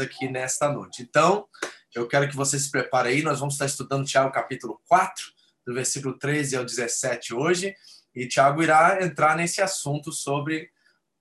aqui nesta noite. Então, eu quero que você se prepare aí, nós vamos estar estudando Tiago capítulo 4, do versículo 13 ao 17 hoje, e Tiago irá entrar nesse assunto sobre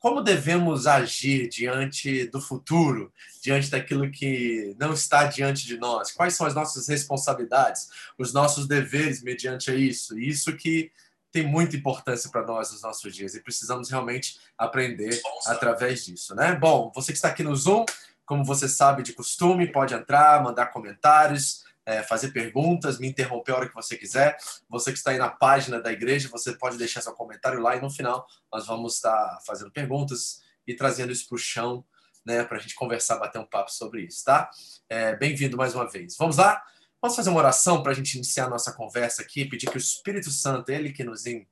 como devemos agir diante do futuro, diante daquilo que não está diante de nós, quais são as nossas responsabilidades, os nossos deveres mediante isso, isso que tem muita importância para nós nos nossos dias. E precisamos realmente aprender através disso, né? Bom, você que está aqui no Zoom, como você sabe de costume, pode entrar, mandar comentários, é, fazer perguntas, me interromper a hora que você quiser. Você que está aí na página da igreja, você pode deixar seu comentário lá e no final nós vamos estar fazendo perguntas e trazendo isso para o chão, né, para a gente conversar, bater um papo sobre isso, tá? É, Bem-vindo mais uma vez. Vamos lá? Vamos fazer uma oração para a gente iniciar a nossa conversa aqui, pedir que o Espírito Santo, ele que nos, in,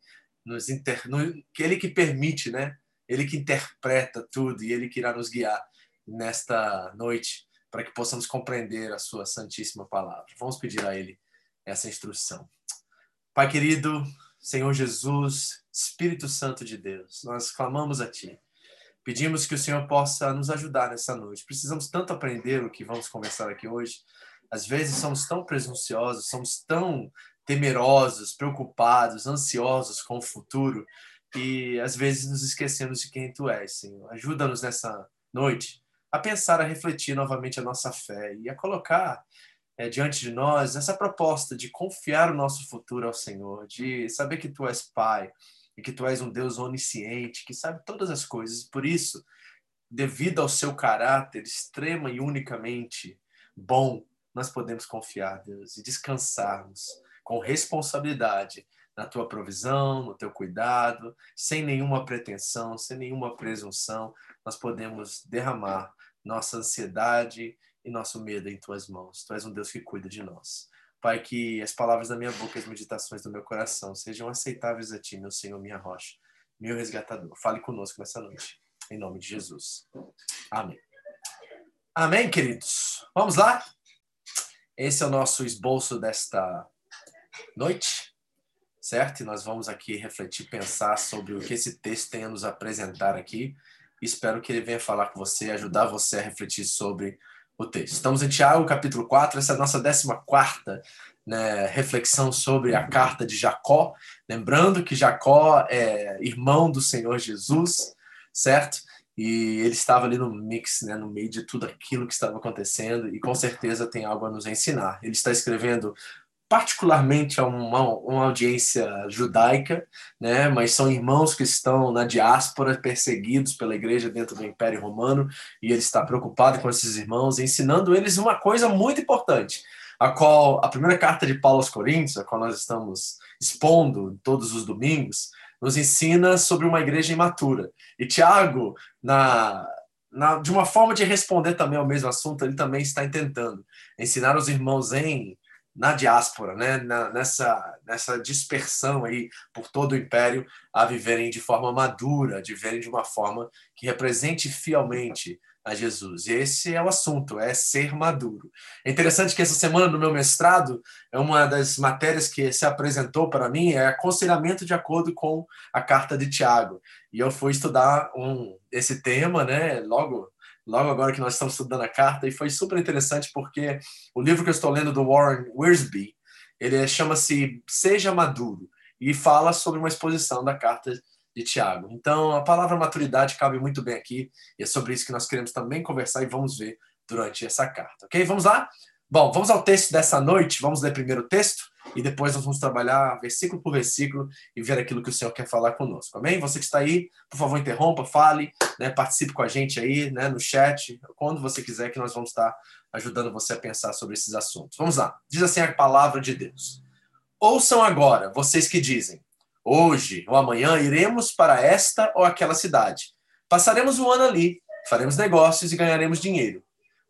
nos inter, no, ele que permite, né? Ele que interpreta tudo e ele que irá nos guiar nesta noite para que possamos compreender a sua santíssima palavra. Vamos pedir a ele essa instrução. Pai querido, Senhor Jesus, Espírito Santo de Deus, nós clamamos a ti. Pedimos que o Senhor possa nos ajudar nessa noite. Precisamos tanto aprender o que vamos conversar aqui hoje. Às vezes somos tão presunçosos, somos tão temerosos, preocupados, ansiosos com o futuro e às vezes nos esquecemos de quem tu és, Senhor. Ajuda-nos nessa noite a pensar, a refletir novamente a nossa fé e a colocar é, diante de nós essa proposta de confiar o nosso futuro ao Senhor, de saber que Tu és Pai e que Tu és um Deus onisciente, que sabe todas as coisas. Por isso, devido ao Seu caráter extrema e unicamente bom, nós podemos confiar, Deus, e descansarmos com responsabilidade na tua provisão, no teu cuidado, sem nenhuma pretensão, sem nenhuma presunção, nós podemos derramar nossa ansiedade e nosso medo em tuas mãos. Tu és um Deus que cuida de nós. Pai, que as palavras da minha boca e as meditações do meu coração sejam aceitáveis a ti, meu Senhor, minha rocha, meu resgatador. Fale conosco nessa noite, em nome de Jesus. Amém. Amém, queridos. Vamos lá? Esse é o nosso esboço desta noite, certo? E nós vamos aqui refletir, pensar sobre o que esse texto tem a nos apresentar aqui Espero que ele venha falar com você, ajudar você a refletir sobre o texto. Estamos em Tiago, capítulo 4, essa é a nossa 14 né, reflexão sobre a carta de Jacó. Lembrando que Jacó é irmão do Senhor Jesus, certo? E ele estava ali no mix, né, no meio de tudo aquilo que estava acontecendo, e com certeza tem algo a nos ensinar. Ele está escrevendo particularmente a uma, uma audiência judaica, né? mas são irmãos que estão na diáspora, perseguidos pela igreja dentro do Império Romano, e ele está preocupado com esses irmãos, ensinando eles uma coisa muito importante, a qual a primeira carta de Paulo aos Coríntios, a qual nós estamos expondo todos os domingos, nos ensina sobre uma igreja imatura. E Tiago, na, na, de uma forma de responder também ao mesmo assunto, ele também está tentando ensinar os irmãos em na diáspora, né? Na, nessa, nessa dispersão aí por todo o império, a viverem de forma madura, de viverem de uma forma que represente fielmente a Jesus. E esse é o assunto, é ser maduro. É interessante que essa semana no meu mestrado, é uma das matérias que se apresentou para mim é aconselhamento de acordo com a carta de Tiago. E eu fui estudar um, esse tema, né? Logo logo agora que nós estamos estudando a carta, e foi super interessante porque o livro que eu estou lendo do Warren Wiersbe, ele chama-se Seja Maduro, e fala sobre uma exposição da carta de Tiago. Então, a palavra maturidade cabe muito bem aqui, e é sobre isso que nós queremos também conversar e vamos ver durante essa carta, ok? Vamos lá? Bom, vamos ao texto dessa noite, vamos ler primeiro o texto, e depois nós vamos trabalhar versículo por versículo e ver aquilo que o Senhor quer falar conosco. Amém? Você que está aí, por favor, interrompa, fale, né, participe com a gente aí, né, no chat, quando você quiser, que nós vamos estar ajudando você a pensar sobre esses assuntos. Vamos lá. Diz assim a palavra de Deus. Ouçam agora, vocês que dizem: hoje ou amanhã iremos para esta ou aquela cidade. Passaremos um ano ali, faremos negócios e ganharemos dinheiro.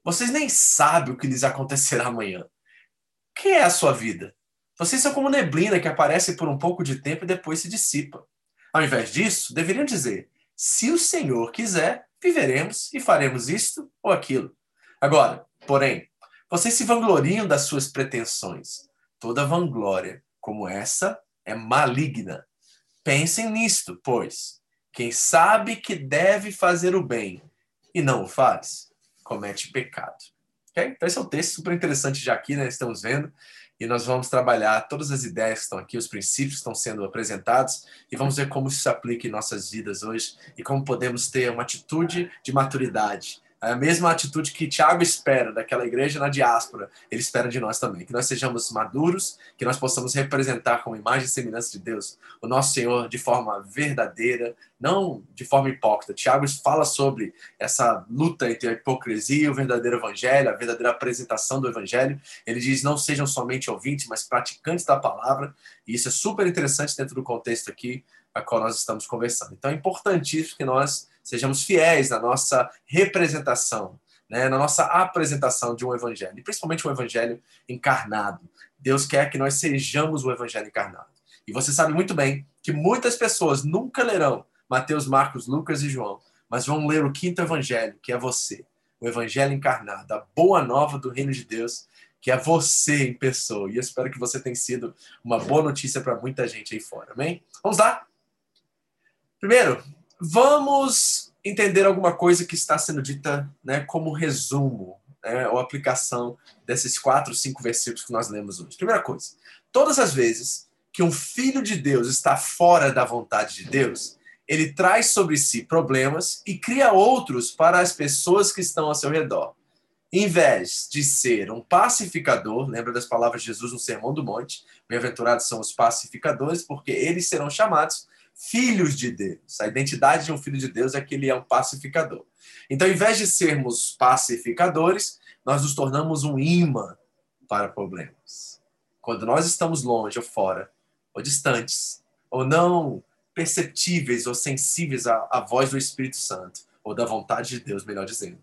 Vocês nem sabem o que lhes acontecerá amanhã. O que é a sua vida? Vocês são como neblina que aparece por um pouco de tempo e depois se dissipa. Ao invés disso, deveriam dizer: se o Senhor quiser, viveremos e faremos isto ou aquilo. Agora, porém, vocês se vangloriam das suas pretensões. Toda vanglória como essa é maligna. Pensem nisto, pois quem sabe que deve fazer o bem e não o faz, comete pecado. Okay? Então, esse é um texto super interessante já aqui, né? Estamos vendo. E nós vamos trabalhar todas as ideias que estão aqui, os princípios que estão sendo apresentados, e vamos ver como isso se aplica em nossas vidas hoje e como podemos ter uma atitude de maturidade a mesma atitude que Tiago espera daquela igreja na diáspora, ele espera de nós também. Que nós sejamos maduros, que nós possamos representar com imagem e semelhança de Deus o nosso Senhor de forma verdadeira, não de forma hipócrita. Tiago fala sobre essa luta entre a hipocrisia e o verdadeiro evangelho, a verdadeira apresentação do evangelho. Ele diz: não sejam somente ouvintes, mas praticantes da palavra. E isso é super interessante dentro do contexto aqui a qual nós estamos conversando. Então é importantíssimo que nós sejamos fiéis na nossa representação, né, na nossa apresentação de um evangelho, e principalmente um evangelho encarnado. Deus quer que nós sejamos o evangelho encarnado. E você sabe muito bem que muitas pessoas nunca lerão Mateus, Marcos, Lucas e João, mas vão ler o quinto evangelho, que é você, o evangelho encarnado, a boa nova do reino de Deus, que é você em pessoa. E eu espero que você tenha sido uma boa notícia para muita gente aí fora. Amém? Vamos lá? Primeiro, vamos entender alguma coisa que está sendo dita né, como resumo né, ou aplicação desses quatro, cinco versículos que nós lemos hoje. Primeira coisa, todas as vezes que um filho de Deus está fora da vontade de Deus, ele traz sobre si problemas e cria outros para as pessoas que estão ao seu redor. Em vez de ser um pacificador, lembra das palavras de Jesus no Sermão do Monte? Bem-aventurados são os pacificadores, porque eles serão chamados filhos de Deus. A identidade de um filho de Deus é que ele é um pacificador. Então, ao invés de sermos pacificadores, nós nos tornamos um imã para problemas. Quando nós estamos longe ou fora, ou distantes, ou não perceptíveis ou sensíveis à, à voz do Espírito Santo, ou da vontade de Deus, melhor dizendo,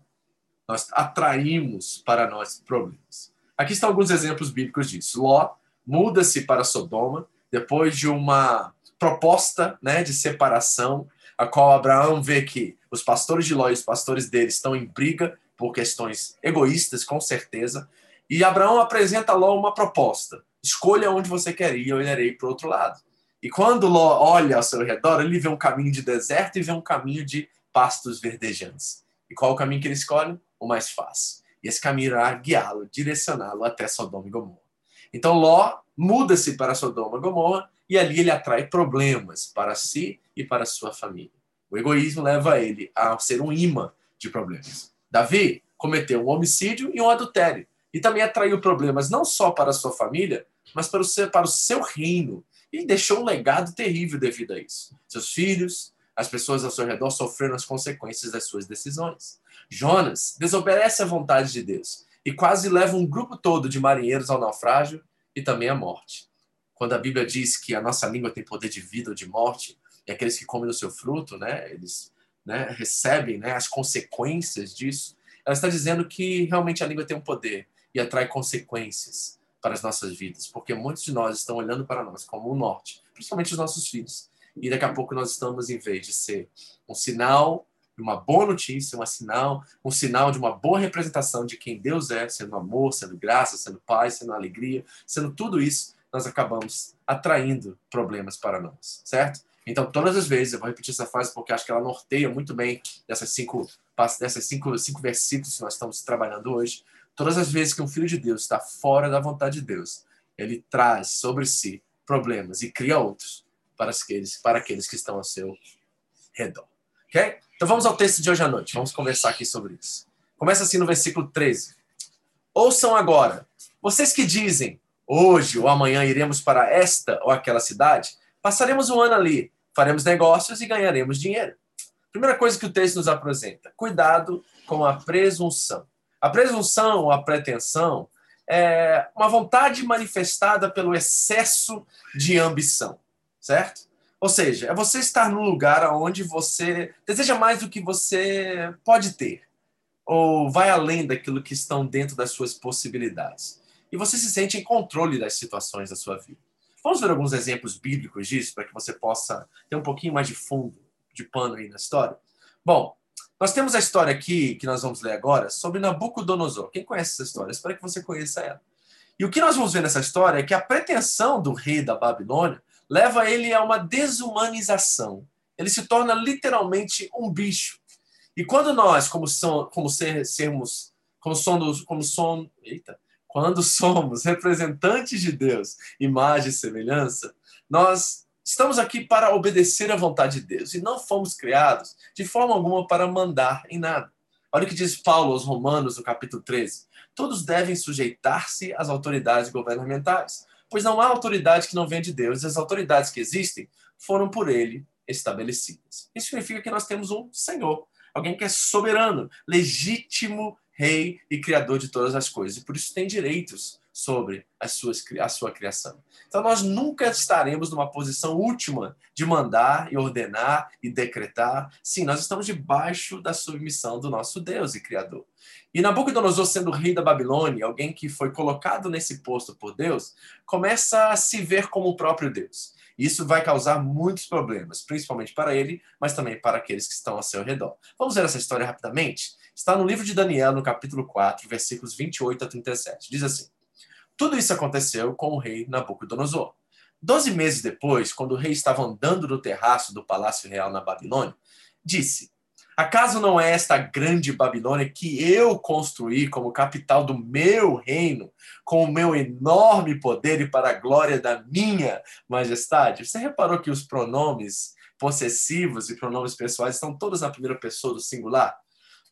nós atraímos para nós problemas. Aqui estão alguns exemplos bíblicos disso. Ló muda-se para Sodoma depois de uma proposta né, de separação, a qual Abraão vê que os pastores de Ló e os pastores dele estão em briga por questões egoístas, com certeza. E Abraão apresenta a Ló uma proposta: escolha onde você quer ir, eu irei para o outro lado. E quando Ló olha ao seu redor, ele vê um caminho de deserto e vê um caminho de pastos verdejantes. E qual é o caminho que ele escolhe? O mais fácil. E esse caminho irá guiá-lo, direcioná-lo até Sodoma e Gomorra. Então Ló muda-se para Sodoma e Gomorra e ali ele atrai problemas para si e para sua família. O egoísmo leva ele a ser um imã de problemas. Davi cometeu um homicídio e um adultério e também atraiu problemas não só para sua família, mas para o seu, para o seu reino e deixou um legado terrível devido a isso. Seus filhos, as pessoas ao seu redor sofreram as consequências das suas decisões. Jonas desobedece à vontade de Deus e quase leva um grupo todo de marinheiros ao naufrágio e também à morte. Quando a Bíblia diz que a nossa língua tem poder de vida ou de morte, e aqueles que comem do seu fruto, né, eles né, recebem né, as consequências disso, ela está dizendo que realmente a língua tem um poder e atrai consequências para as nossas vidas, porque muitos de nós estão olhando para nós como o norte, principalmente os nossos filhos. E daqui a pouco nós estamos, em vez de ser um sinal de uma boa notícia, um sinal, um sinal de uma boa representação de quem Deus é, sendo amor, sendo graça, sendo paz, sendo alegria, sendo tudo isso, nós acabamos atraindo problemas para nós, certo? Então, todas as vezes, eu vou repetir essa frase porque acho que ela norteia muito bem dessas cinco, dessas cinco, cinco versículos que nós estamos trabalhando hoje. Todas as vezes que um filho de Deus está fora da vontade de Deus, ele traz sobre si problemas e cria outros para aqueles, para aqueles que estão ao seu redor. Ok? Então vamos ao texto de hoje à noite. Vamos conversar aqui sobre isso. Começa assim no versículo 13. Ouçam agora, vocês que dizem, hoje ou amanhã iremos para esta ou aquela cidade, passaremos um ano ali, faremos negócios e ganharemos dinheiro. Primeira coisa que o texto nos apresenta: cuidado com a presunção. A presunção ou a pretensão é uma vontade manifestada pelo excesso de ambição, certo? Ou seja, é você estar num lugar onde você deseja mais do que você pode ter, ou vai além daquilo que estão dentro das suas possibilidades e você se sente em controle das situações da sua vida. Vamos ver alguns exemplos bíblicos disso para que você possa ter um pouquinho mais de fundo, de pano aí na história? Bom, nós temos a história aqui que nós vamos ler agora sobre Nabucodonosor. Quem conhece essa história? Espero que você conheça ela. E o que nós vamos ver nessa história é que a pretensão do rei da Babilônia leva ele a uma desumanização. Ele se torna literalmente um bicho. E quando nós, como, som, como ser, sermos, como somos, como som, eita, quando somos representantes de Deus, imagem e semelhança, nós estamos aqui para obedecer à vontade de Deus e não fomos criados de forma alguma para mandar em nada. Olha o que diz Paulo aos Romanos, no capítulo 13. Todos devem sujeitar-se às autoridades governamentais, pois não há autoridade que não venha de Deus, e as autoridades que existem foram por ele estabelecidas. Isso significa que nós temos um Senhor, alguém que é soberano, legítimo rei e criador de todas as coisas, e por isso tem direitos sobre as suas, a sua criação. Então, nós nunca estaremos numa posição última de mandar e ordenar e decretar. Sim, nós estamos debaixo da submissão do nosso Deus e Criador. E Nabucodonosor, sendo rei da Babilônia, alguém que foi colocado nesse posto por Deus, começa a se ver como o próprio Deus. Isso vai causar muitos problemas, principalmente para ele, mas também para aqueles que estão ao seu redor. Vamos ver essa história rapidamente? Está no livro de Daniel, no capítulo 4, versículos 28 a 37. Diz assim: Tudo isso aconteceu com o rei Nabucodonosor. Doze meses depois, quando o rei estava andando no terraço do palácio real na Babilônia, disse: Acaso não é esta grande Babilônia que eu construí como capital do meu reino, com o meu enorme poder e para a glória da minha majestade? Você reparou que os pronomes possessivos e pronomes pessoais estão todos na primeira pessoa do singular?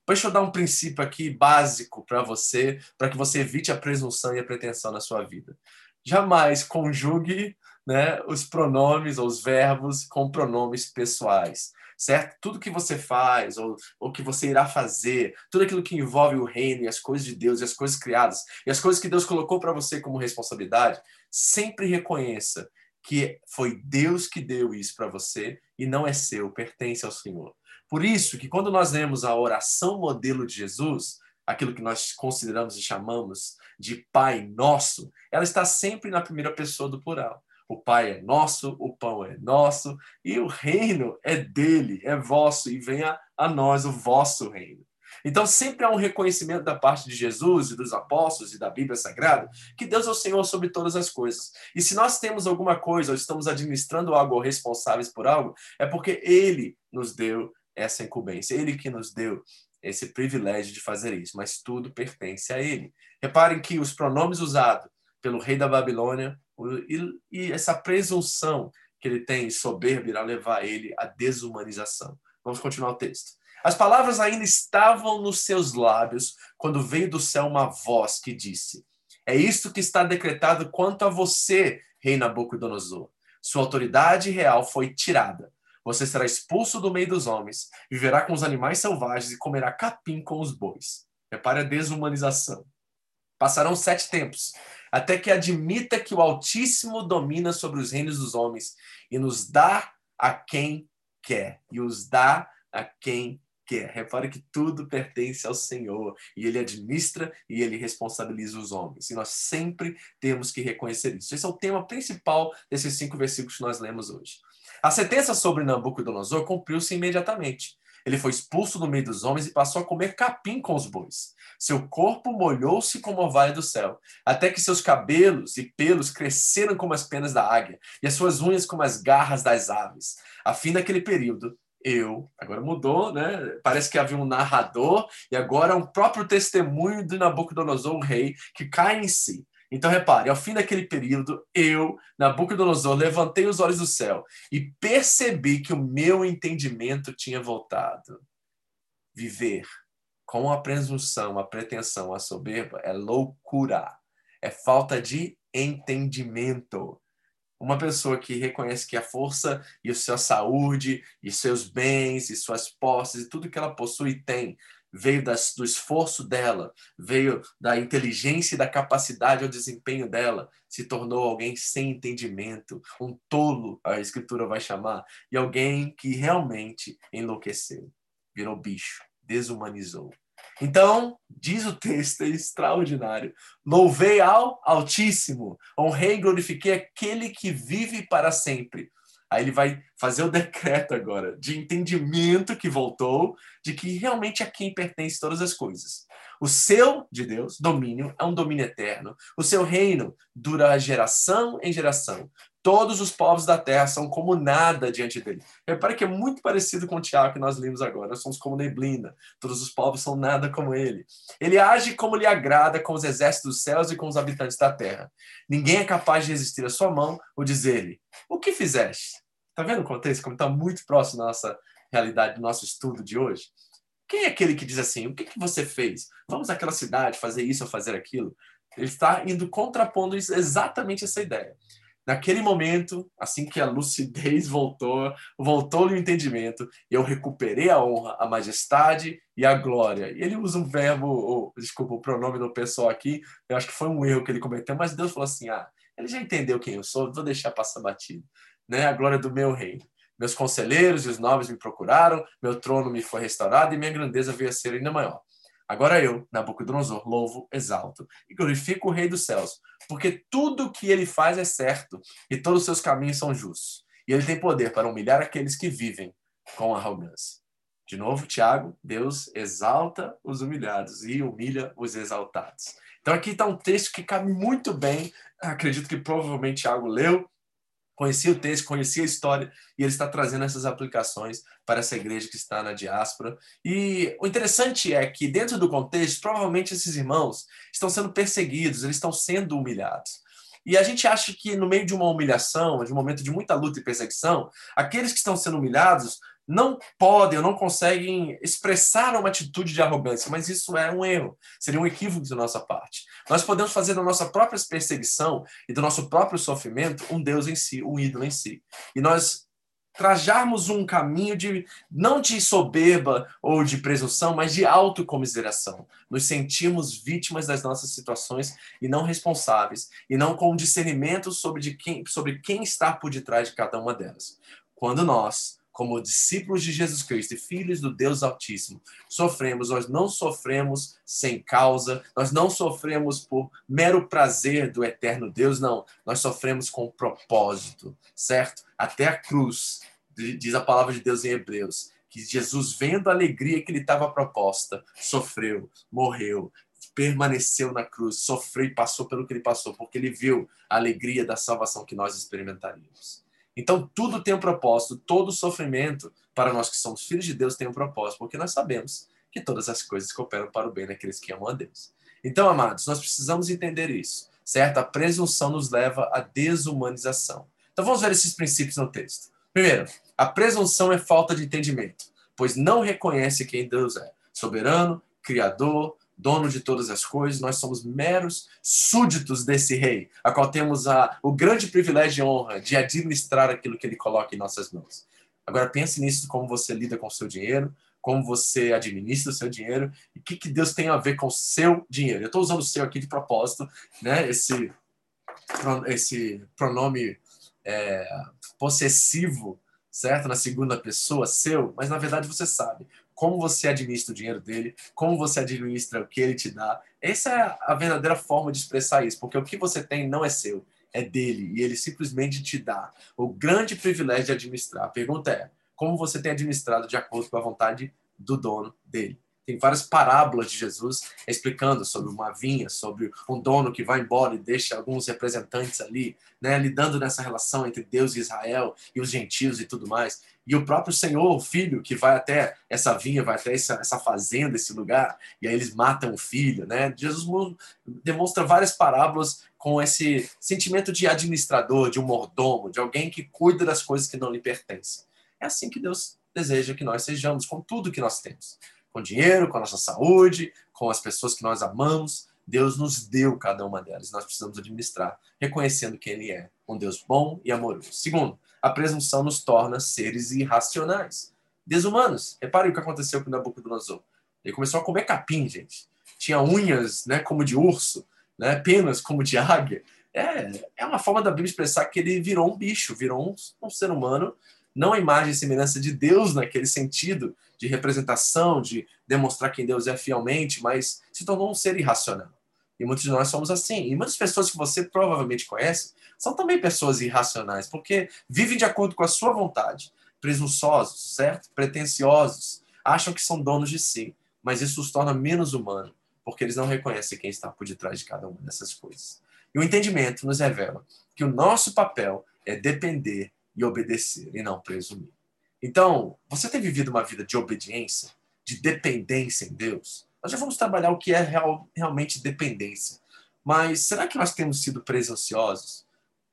Deixa eu dar um princípio aqui básico para você, para que você evite a presunção e a pretensão na sua vida. Jamais conjugue né, os pronomes ou os verbos com pronomes pessoais, certo? Tudo que você faz ou o que você irá fazer, tudo aquilo que envolve o reino e as coisas de Deus e as coisas criadas e as coisas que Deus colocou para você como responsabilidade, sempre reconheça que foi Deus que deu isso para você e não é seu, pertence ao Senhor. Por isso que quando nós lemos a oração modelo de Jesus, aquilo que nós consideramos e chamamos de Pai Nosso, ela está sempre na primeira pessoa do plural. O Pai é nosso, o pão é nosso e o reino é dele, é vosso e venha a nós o vosso reino. Então sempre há um reconhecimento da parte de Jesus e dos apóstolos e da Bíblia Sagrada que Deus é o Senhor sobre todas as coisas. E se nós temos alguma coisa ou estamos administrando algo ou responsáveis por algo, é porque Ele nos deu essa incumbência. Ele que nos deu esse privilégio de fazer isso, mas tudo pertence a ele. Reparem que os pronomes usados pelo rei da Babilônia e, essa presunção que ele tem soberba irá levar ele à desumanização. Vamos continuar o texto. As palavras ainda estavam nos seus lábios quando veio do céu uma voz que disse: É isto que está decretado quanto a você, rei Nabucodonosor. Sua autoridade real foi tirada você será expulso do meio dos homens, viverá com os animais selvagens e comerá capim com os bois. Repare a desumanização. Passarão sete tempos, até que admita que o Altíssimo domina sobre os reinos dos homens e nos dá a quem quer. E os dá a quem quer. Repare que tudo pertence ao Senhor e Ele administra e Ele responsabiliza os homens. E nós sempre temos que reconhecer isso. Esse é o tema principal desses cinco versículos que nós lemos hoje. A sentença sobre Nabucodonosor cumpriu-se imediatamente. Ele foi expulso do meio dos homens e passou a comer capim com os bois. Seu corpo molhou-se como o vale do céu, até que seus cabelos e pelos cresceram como as penas da águia, e as suas unhas como as garras das aves. A fim daquele período, eu, agora mudou, né? Parece que havia um narrador, e agora um próprio testemunho de Nabucodonosor, o rei, que cai em si. Então, repare, ao fim daquele período, eu, Nabucodonosor, levantei os olhos do céu e percebi que o meu entendimento tinha voltado. Viver com a presunção, a pretensão, a soberba é loucura, é falta de entendimento. Uma pessoa que reconhece que a força e a sua saúde, e seus bens, e suas posses, e tudo que ela possui tem, veio das, do esforço dela, veio da inteligência e da capacidade ao desempenho dela, se tornou alguém sem entendimento, um tolo, a escritura vai chamar, e alguém que realmente enlouqueceu, virou bicho, desumanizou. Então, diz o texto é extraordinário: louvei ao Altíssimo, honrei e glorifiquei aquele que vive para sempre Aí ele vai fazer o decreto agora de entendimento que voltou, de que realmente a quem pertence todas as coisas. O seu, de Deus, domínio é um domínio eterno. O seu reino dura geração em geração. Todos os povos da terra são como nada diante dele. Repare que é muito parecido com o Tiago que nós lemos agora. Nós somos como neblina. Todos os povos são nada como ele. Ele age como lhe agrada com os exércitos dos céus e com os habitantes da terra. Ninguém é capaz de resistir à sua mão ou dizer-lhe: O que fizeste? Está vendo o contexto? Como está muito próximo da nossa realidade, do nosso estudo de hoje? Quem é aquele que diz assim: O que, que você fez? Vamos àquela cidade fazer isso ou fazer aquilo? Ele está indo contrapondo exatamente essa ideia. Naquele momento, assim que a lucidez voltou, voltou-lhe o entendimento, eu recuperei a honra, a majestade e a glória. E ele usa um verbo, ou, desculpa, o pronome do pessoal aqui, eu acho que foi um erro que ele cometeu, mas Deus falou assim: ah, ele já entendeu quem eu sou, vou deixar passar batido. Né? A glória do meu reino. Meus conselheiros e os nobres me procuraram, meu trono me foi restaurado e minha grandeza veio a ser ainda maior. Agora eu, Nabucodonosor, louvo, exalto e glorifico o Rei dos céus, porque tudo o que ele faz é certo e todos os seus caminhos são justos. E ele tem poder para humilhar aqueles que vivem com arrogância. De novo, Tiago, Deus exalta os humilhados e humilha os exaltados. Então aqui está um texto que cabe muito bem, acredito que provavelmente Tiago leu, conhecia o texto, conhecia a história, e ele está trazendo essas aplicações para essa igreja que está na diáspora. E o interessante é que, dentro do contexto, provavelmente esses irmãos estão sendo perseguidos, eles estão sendo humilhados. E a gente acha que, no meio de uma humilhação, de um momento de muita luta e perseguição, aqueles que estão sendo humilhados não podem ou não conseguem expressar uma atitude de arrogância, mas isso é um erro, seria um equívoco da nossa parte. Nós podemos fazer da nossa própria perseguição e do nosso próprio sofrimento um Deus em si, um ídolo em si. E nós trajarmos um caminho de não de soberba ou de presunção, mas de autocomiseração. Nos sentimos vítimas das nossas situações e não responsáveis, e não com discernimento sobre, de quem, sobre quem está por detrás de cada uma delas. Quando nós como discípulos de Jesus Cristo e filhos do Deus Altíssimo, sofremos, nós não sofremos sem causa, nós não sofremos por mero prazer do eterno Deus, não. Nós sofremos com propósito, certo? Até a cruz, diz a palavra de Deus em Hebreus, que Jesus, vendo a alegria que lhe estava proposta, sofreu, morreu, permaneceu na cruz, sofreu e passou pelo que ele passou, porque ele viu a alegria da salvação que nós experimentaríamos. Então, tudo tem um propósito, todo sofrimento, para nós que somos filhos de Deus, tem um propósito, porque nós sabemos que todas as coisas cooperam para o bem daqueles que amam a Deus. Então, amados, nós precisamos entender isso, certo? A presunção nos leva à desumanização. Então, vamos ver esses princípios no texto. Primeiro, a presunção é falta de entendimento, pois não reconhece quem Deus é: soberano, criador, dono de todas as coisas, nós somos meros súditos desse rei, a qual temos a, o grande privilégio e honra de administrar aquilo que ele coloca em nossas mãos. Agora pense nisso, como você lida com o seu dinheiro, como você administra o seu dinheiro e o que, que Deus tem a ver com o seu dinheiro. Eu estou usando o seu aqui de propósito, né? esse, esse pronome é, possessivo, certo? Na segunda pessoa, seu, mas na verdade você sabe como você administra o dinheiro dele, como você administra o que ele te dá. Essa é a verdadeira forma de expressar isso, porque o que você tem não é seu, é dele, e ele simplesmente te dá o grande privilégio de administrar. A pergunta é: como você tem administrado de acordo com a vontade do dono dele? Tem várias parábolas de Jesus explicando sobre uma vinha, sobre um dono que vai embora e deixa alguns representantes ali, né, lidando nessa relação entre Deus e Israel e os gentios e tudo mais. E o próprio Senhor, o filho, que vai até essa vinha, vai até essa, essa fazenda, esse lugar, e aí eles matam o filho, né? Jesus demonstra várias parábolas com esse sentimento de administrador, de um mordomo, de alguém que cuida das coisas que não lhe pertencem. É assim que Deus deseja que nós sejamos, com tudo que nós temos com dinheiro, com a nossa saúde, com as pessoas que nós amamos. Deus nos deu cada uma delas. Nós precisamos administrar, reconhecendo que Ele é um Deus bom e amoroso. Segundo, a presunção nos torna seres irracionais, desumanos. Repare o que aconteceu com Nabucodonosor. Ele começou a comer capim, gente. Tinha unhas, né, como de urso, né, penas como de águia. É, é uma forma da Bíblia expressar que ele virou um bicho, virou um, um ser humano não a imagem e semelhança de Deus naquele sentido de representação, de demonstrar quem Deus é fielmente, mas se tornou um ser irracional. E muitos de nós somos assim. E muitas pessoas que você provavelmente conhece são também pessoas irracionais, porque vivem de acordo com a sua vontade, presunçosos, certo? Pretensiosos, acham que são donos de si, mas isso os torna menos humanos, porque eles não reconhecem quem está por detrás de cada uma dessas coisas. E o entendimento nos revela que o nosso papel é depender e obedecer, e não presumir. Então, você tem vivido uma vida de obediência, de dependência em Deus? Nós já vamos trabalhar o que é real, realmente dependência. Mas será que nós temos sido presunçosos?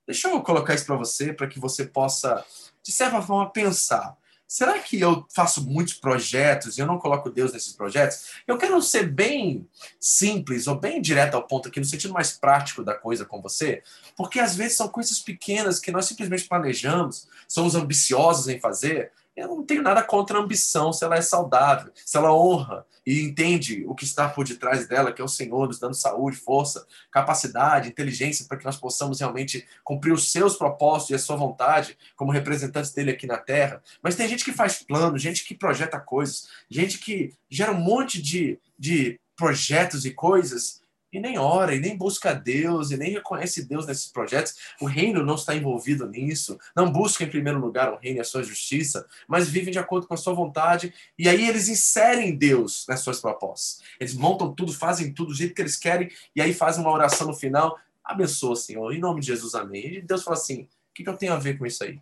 Deixa eu colocar isso para você, para que você possa, de certa forma, pensar. Será que eu faço muitos projetos e eu não coloco Deus nesses projetos? Eu quero ser bem simples ou bem direto ao ponto aqui, no sentido mais prático da coisa com você, porque às vezes são coisas pequenas que nós simplesmente planejamos, somos ambiciosos em fazer, eu não tenho nada contra a ambição se ela é saudável, se ela honra e entende o que está por detrás dela, que é o Senhor nos dando saúde, força, capacidade, inteligência para que nós possamos realmente cumprir os seus propósitos e a sua vontade como representantes dele aqui na terra. Mas tem gente que faz planos, gente que projeta coisas, gente que gera um monte de, de projetos e coisas e nem ora, e nem busca Deus, e nem reconhece Deus nesses projetos. O reino não está envolvido nisso. Não busca em primeiro lugar o reino e a sua justiça, mas vivem de acordo com a sua vontade. E aí eles inserem Deus nas suas propostas. Eles montam tudo, fazem tudo do jeito que eles querem, e aí fazem uma oração no final. Abençoa, Senhor, em nome de Jesus, amém. E Deus fala assim: o que, eu tenho a ver com isso aí?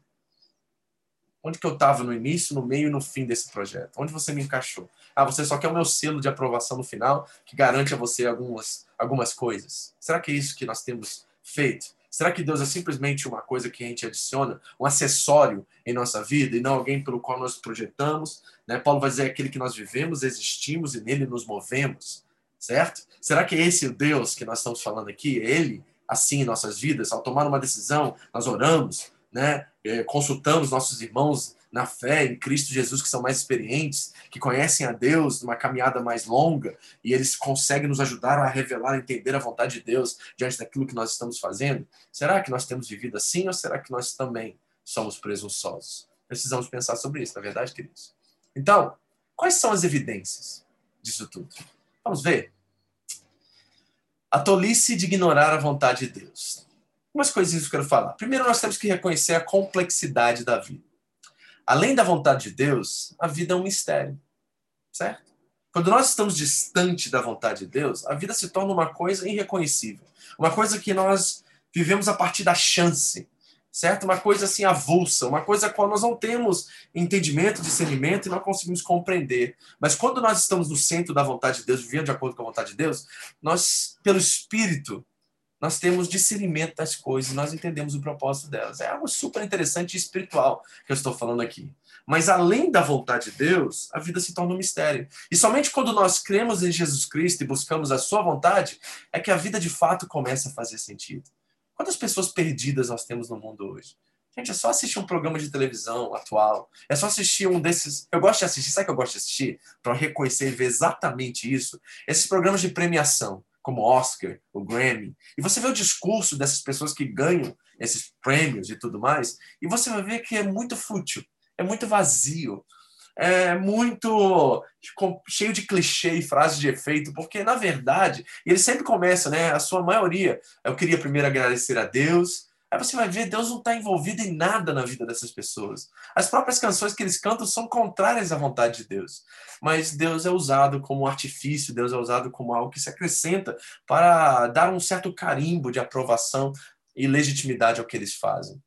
Onde que eu estava no início, no meio e no fim desse projeto? Onde você me encaixou? Ah, você só quer o meu selo de aprovação no final, que garante a você algumas, algumas coisas. Será que é isso que nós temos feito? Será que Deus é simplesmente uma coisa que a gente adiciona, um acessório em nossa vida e não alguém pelo qual nós projetamos? Né? Paulo vai dizer aquele que nós vivemos, existimos e nele nos movemos, certo? Será que é esse o Deus que nós estamos falando aqui? É ele assim em nossas vidas? Ao tomar uma decisão, nós oramos, né? É, consultamos nossos irmãos na fé em Cristo Jesus que são mais experientes, que conhecem a Deus numa caminhada mais longa e eles conseguem nos ajudar a revelar, a entender a vontade de Deus diante daquilo que nós estamos fazendo? Será que nós temos vivido assim ou será que nós também somos presunçosos? Precisamos pensar sobre isso, na é verdade, queridos. Então, quais são as evidências disso tudo? Vamos ver. A tolice de ignorar a vontade de Deus. Umas coisinhas que eu quero falar. Primeiro, nós temos que reconhecer a complexidade da vida. Além da vontade de Deus, a vida é um mistério, certo? Quando nós estamos distante da vontade de Deus, a vida se torna uma coisa irreconhecível. Uma coisa que nós vivemos a partir da chance, certo? Uma coisa assim avulsa, uma coisa a qual nós não temos entendimento, discernimento e não conseguimos compreender. Mas quando nós estamos no centro da vontade de Deus, vivendo de acordo com a vontade de Deus, nós, pelo Espírito, nós temos discernimento das coisas, nós entendemos o propósito delas. É algo super interessante e espiritual que eu estou falando aqui. Mas além da vontade de Deus, a vida se torna um mistério. E somente quando nós cremos em Jesus Cristo e buscamos a sua vontade, é que a vida de fato começa a fazer sentido. Quantas pessoas perdidas nós temos no mundo hoje? Gente, é só assistir um programa de televisão atual. É só assistir um desses. Eu gosto de assistir, sabe que eu gosto de assistir? Para reconhecer e ver exatamente isso. Esses programas de premiação como Oscar, o Grammy, e você vê o discurso dessas pessoas que ganham esses prêmios e tudo mais, e você vai ver que é muito fútil, é muito vazio, é muito cheio de clichê e frases de efeito, porque na verdade, ele sempre começa, né? A sua maioria, eu queria primeiro agradecer a Deus, Aí você vai ver, Deus não está envolvido em nada na vida dessas pessoas. As próprias canções que eles cantam são contrárias à vontade de Deus. Mas Deus é usado como artifício, Deus é usado como algo que se acrescenta para dar um certo carimbo de aprovação e legitimidade ao que eles fazem.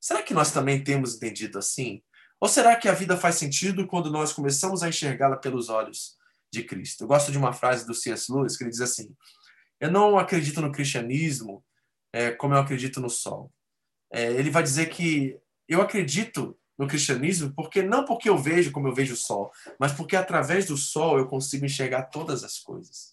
Será que nós também temos entendido assim? Ou será que a vida faz sentido quando nós começamos a enxergá-la pelos olhos de Cristo? Eu gosto de uma frase do C.S. Lewis que ele diz assim: Eu não acredito no cristianismo é, como eu acredito no sol. É, ele vai dizer que eu acredito no cristianismo porque não porque eu vejo como eu vejo o sol, mas porque através do sol eu consigo enxergar todas as coisas.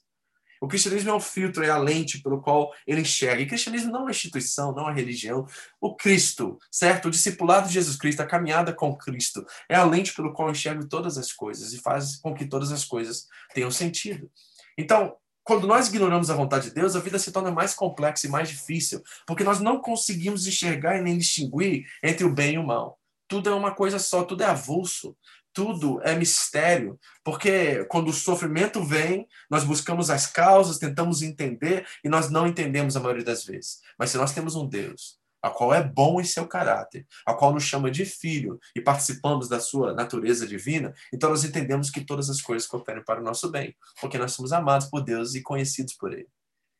O cristianismo é o filtro, é a lente pelo qual ele enxerga. E cristianismo não é uma instituição, não é uma religião. O Cristo, certo? O discipulado de Jesus Cristo, a caminhada com Cristo, é a lente pelo qual eu enxergo todas as coisas e faz com que todas as coisas tenham sentido. Então, quando nós ignoramos a vontade de Deus, a vida se torna mais complexa e mais difícil, porque nós não conseguimos enxergar e nem distinguir entre o bem e o mal. Tudo é uma coisa só, tudo é avulso, tudo é mistério, porque quando o sofrimento vem, nós buscamos as causas, tentamos entender e nós não entendemos a maioria das vezes. Mas se nós temos um Deus a qual é bom em seu caráter, a qual nos chama de filho e participamos da sua natureza divina, então nós entendemos que todas as coisas cooperam para o nosso bem, porque nós somos amados por Deus e conhecidos por Ele.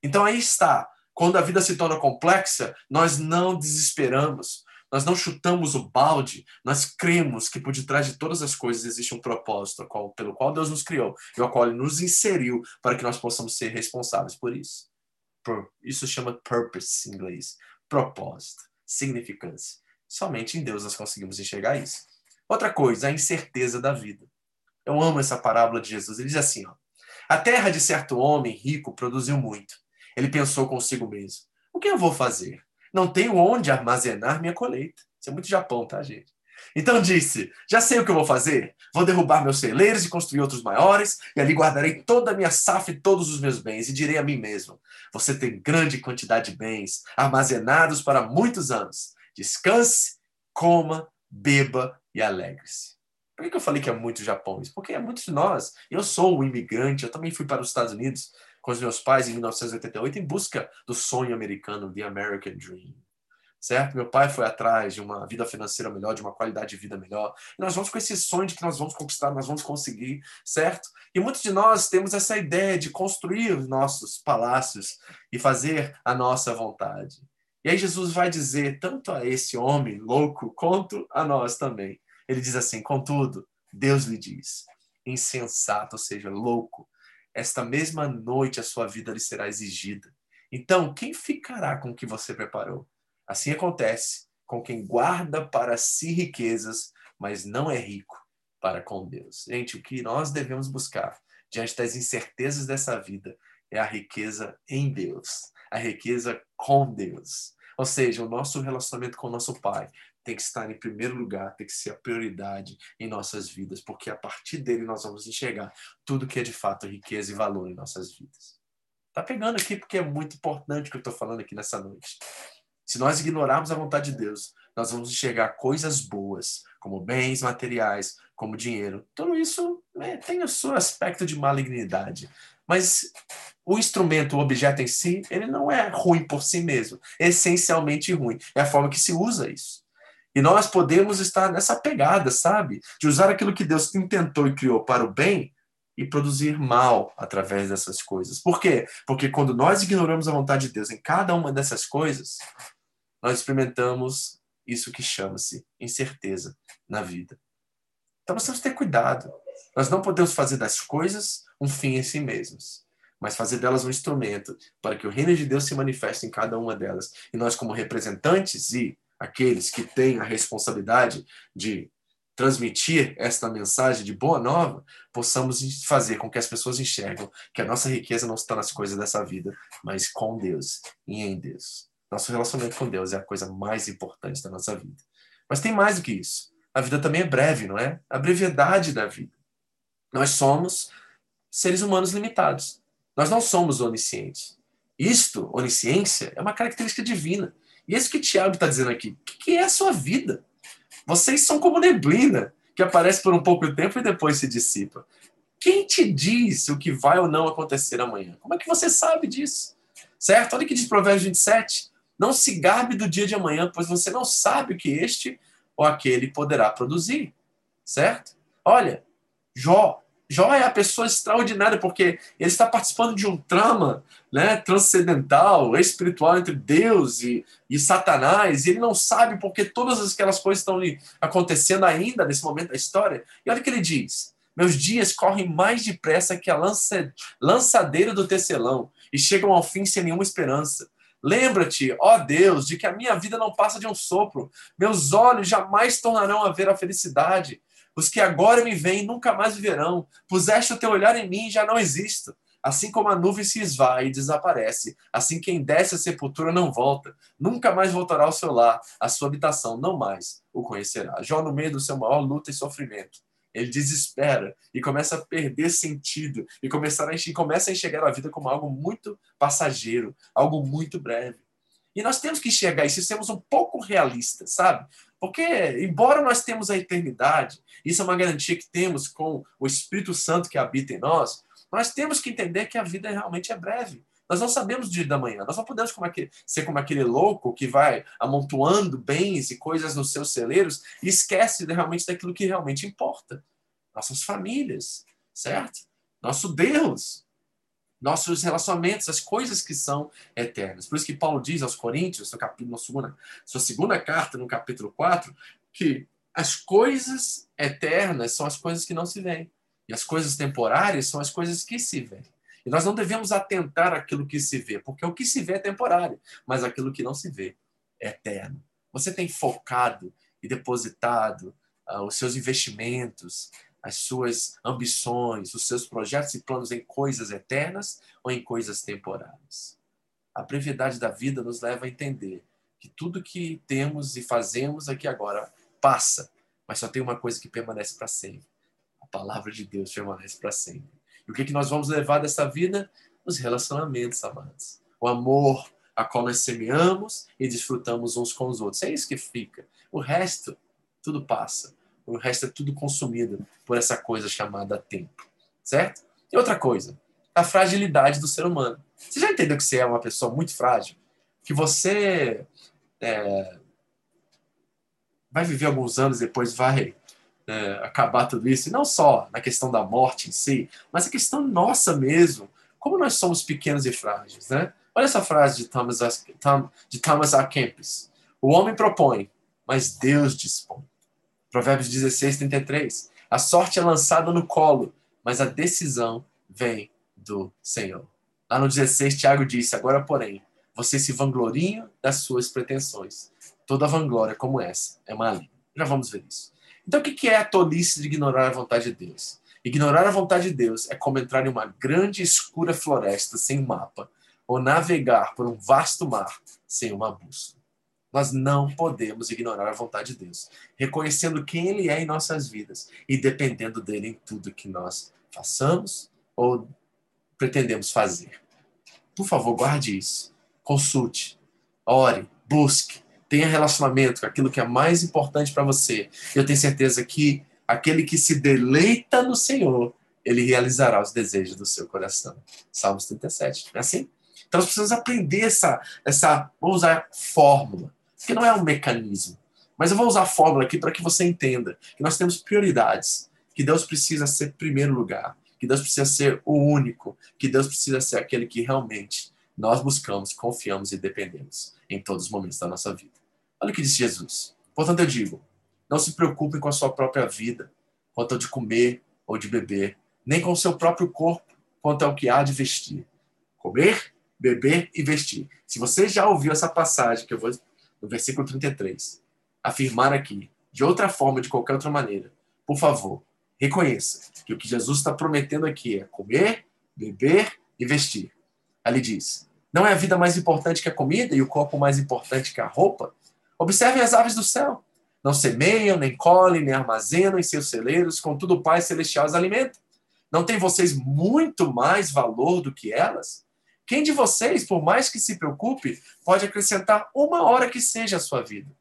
Então aí está. Quando a vida se torna complexa, nós não desesperamos, nós não chutamos o balde, nós cremos que por detrás de todas as coisas existe um propósito qual, pelo qual Deus nos criou e o qual Ele nos inseriu para que nós possamos ser responsáveis por isso. Isso chama purpose em inglês propósito, significância. Somente em Deus nós conseguimos enxergar isso. Outra coisa, a incerteza da vida. Eu amo essa parábola de Jesus. Ele diz assim: ó, A terra de certo homem rico produziu muito. Ele pensou consigo mesmo: O que eu vou fazer? Não tenho onde armazenar minha colheita. Isso é muito Japão, tá, gente? Então disse: Já sei o que eu vou fazer. Vou derrubar meus celeiros e construir outros maiores, e ali guardarei toda a minha safra e todos os meus bens, e direi a mim mesmo: Você tem grande quantidade de bens, armazenados para muitos anos. Descanse, coma, beba e alegre-se. Por que eu falei que é muito Japão? Isso porque é muito de nós. Eu sou um imigrante, eu também fui para os Estados Unidos com os meus pais em 1988 em busca do sonho americano, the American Dream certo? Meu pai foi atrás de uma vida financeira melhor, de uma qualidade de vida melhor. E nós vamos com esse sonho de que nós vamos conquistar, nós vamos conseguir, certo? E muitos de nós temos essa ideia de construir os nossos palácios e fazer a nossa vontade. E aí Jesus vai dizer tanto a esse homem louco quanto a nós também. Ele diz assim: contudo, Deus lhe diz, insensato, ou seja, louco, esta mesma noite a sua vida lhe será exigida. Então, quem ficará com o que você preparou? Assim acontece com quem guarda para si riquezas, mas não é rico para com Deus. Gente, o que nós devemos buscar diante das incertezas dessa vida é a riqueza em Deus, a riqueza com Deus. Ou seja, o nosso relacionamento com o nosso Pai tem que estar em primeiro lugar, tem que ser a prioridade em nossas vidas, porque a partir dele nós vamos enxergar tudo que é de fato riqueza e valor em nossas vidas. Tá pegando aqui porque é muito importante o que eu estou falando aqui nessa noite. Se nós ignorarmos a vontade de Deus, nós vamos enxergar coisas boas, como bens materiais, como dinheiro. Tudo isso né, tem o seu aspecto de malignidade. Mas o instrumento, o objeto em si, ele não é ruim por si mesmo. É essencialmente ruim. É a forma que se usa isso. E nós podemos estar nessa pegada, sabe? De usar aquilo que Deus intentou e criou para o bem e produzir mal através dessas coisas. Por quê? Porque quando nós ignoramos a vontade de Deus em cada uma dessas coisas, nós experimentamos isso que chama-se incerteza na vida. Então nós temos que ter cuidado. Nós não podemos fazer das coisas um fim em si mesmos, mas fazer delas um instrumento para que o reino de Deus se manifeste em cada uma delas. E nós, como representantes e aqueles que têm a responsabilidade de transmitir esta mensagem de boa nova, possamos fazer com que as pessoas enxergam que a nossa riqueza não está nas coisas dessa vida, mas com Deus e em Deus. Nosso relacionamento com Deus é a coisa mais importante da nossa vida. Mas tem mais do que isso. A vida também é breve, não é? A brevidade da vida. Nós somos seres humanos limitados. Nós não somos oniscientes. Isto, onisciência, é uma característica divina. E isso que Tiago está dizendo aqui. O que é a sua vida? Vocês são como neblina, que aparece por um pouco tempo e depois se dissipa. Quem te diz o que vai ou não acontecer amanhã? Como é que você sabe disso? Certo? Olha que diz Provérbios 27. Não se gabe do dia de amanhã, pois você não sabe o que este ou aquele poderá produzir. Certo? Olha, Jó. Jó é a pessoa extraordinária, porque ele está participando de um trama né, transcendental, espiritual entre Deus e, e Satanás, e ele não sabe porque todas aquelas coisas estão acontecendo ainda nesse momento da história. E olha o que ele diz: Meus dias correm mais depressa que a lança, lançadeira do tecelão, e chegam ao fim sem nenhuma esperança. Lembra-te, ó Deus, de que a minha vida não passa de um sopro. Meus olhos jamais tornarão a ver a felicidade. Os que agora me veem nunca mais viverão. Puseste o teu olhar em mim e já não existo. Assim como a nuvem se esvai e desaparece, assim quem desce a sepultura não volta, nunca mais voltará ao seu lar, a sua habitação não mais o conhecerá. Jó, no meio do seu maior luta e sofrimento, ele desespera e começa a perder sentido e começa a, começa a enxergar a vida como algo muito passageiro, algo muito breve. E nós temos que enxergar isso e sermos um pouco realistas, sabe? Porque, embora nós temos a eternidade, isso é uma garantia que temos com o Espírito Santo que habita em nós, nós temos que entender que a vida realmente é breve, Nós não sabemos o dia da manhã. Nós não podemos como aquele, ser como aquele louco que vai amontoando bens e coisas nos seus celeiros e esquece realmente daquilo que realmente importa. Nossas famílias, certo? Nosso Deus, nossos relacionamentos, as coisas que são eternas. Por isso que Paulo diz aos Coríntios, no capítulo, segunda, sua segunda carta, no capítulo 4, que as coisas eternas são as coisas que não se veem. E as coisas temporárias são as coisas que se veem. E nós não devemos atentar àquilo que se vê, porque o que se vê é temporário, mas aquilo que não se vê é eterno. Você tem focado e depositado uh, os seus investimentos, as suas ambições, os seus projetos e planos em coisas eternas ou em coisas temporárias? A brevidade da vida nos leva a entender que tudo que temos e fazemos aqui agora passa, mas só tem uma coisa que permanece para sempre. A palavra de Deus permanece para sempre. E o que, que nós vamos levar dessa vida? Os relacionamentos, amados. O amor, a qual nós semeamos e desfrutamos uns com os outros. É isso que fica. O resto, tudo passa. O resto é tudo consumido por essa coisa chamada tempo. Certo? E outra coisa, a fragilidade do ser humano. Você já entendeu que você é uma pessoa muito frágil? Que você é, vai viver alguns anos depois vai é, acabar tudo isso, e não só na questão da morte em si, mas a questão nossa mesmo, como nós somos pequenos e frágeis, né? Olha essa frase de Thomas, de Thomas A. Kempis. O homem propõe, mas Deus dispõe. Provérbios 16, 33. A sorte é lançada no colo, mas a decisão vem do Senhor. Lá no 16, Tiago disse: Agora, porém, você se vangloriam das suas pretensões. Toda vanglória como essa é maligna. Já vamos ver isso. Então, o que é a tolice de ignorar a vontade de Deus? Ignorar a vontade de Deus é como entrar em uma grande escura floresta sem mapa, ou navegar por um vasto mar sem uma bússola. Nós não podemos ignorar a vontade de Deus, reconhecendo quem Ele é em nossas vidas e dependendo dele em tudo que nós façamos ou pretendemos fazer. Por favor, guarde isso. Consulte, ore, busque, tenha relacionamento com aquilo que é mais importante para você. Eu tenho certeza que aquele que se deleita no Senhor, ele realizará os desejos do seu coração. Salmos 37. É assim? Então, nós precisamos aprender essa, essa vamos usar fórmula, que não é um mecanismo. Mas eu vou usar a fórmula aqui para que você entenda que nós temos prioridades, que Deus precisa ser primeiro lugar, que Deus precisa ser o único, que Deus precisa ser aquele que realmente nós buscamos, confiamos e dependemos em todos os momentos da nossa vida. Olha o que disse Jesus. Portanto, eu digo: não se preocupem com a sua própria vida, quanto ao de comer ou de beber, nem com o seu próprio corpo, quanto ao que há de vestir. Comer, beber e vestir. Se você já ouviu essa passagem, que eu vou no versículo 33, afirmar aqui, de outra forma, de qualquer outra maneira, por favor, reconheça que o que Jesus está prometendo aqui é comer, beber e vestir. Ali diz: não é a vida mais importante que a comida e o corpo mais importante que a roupa? Observem as aves do céu. Não semeiam, nem colhem, nem armazenam em seus celeiros, contudo o Pai Celestial as alimenta. Não tem vocês muito mais valor do que elas? Quem de vocês, por mais que se preocupe, pode acrescentar uma hora que seja a sua vida?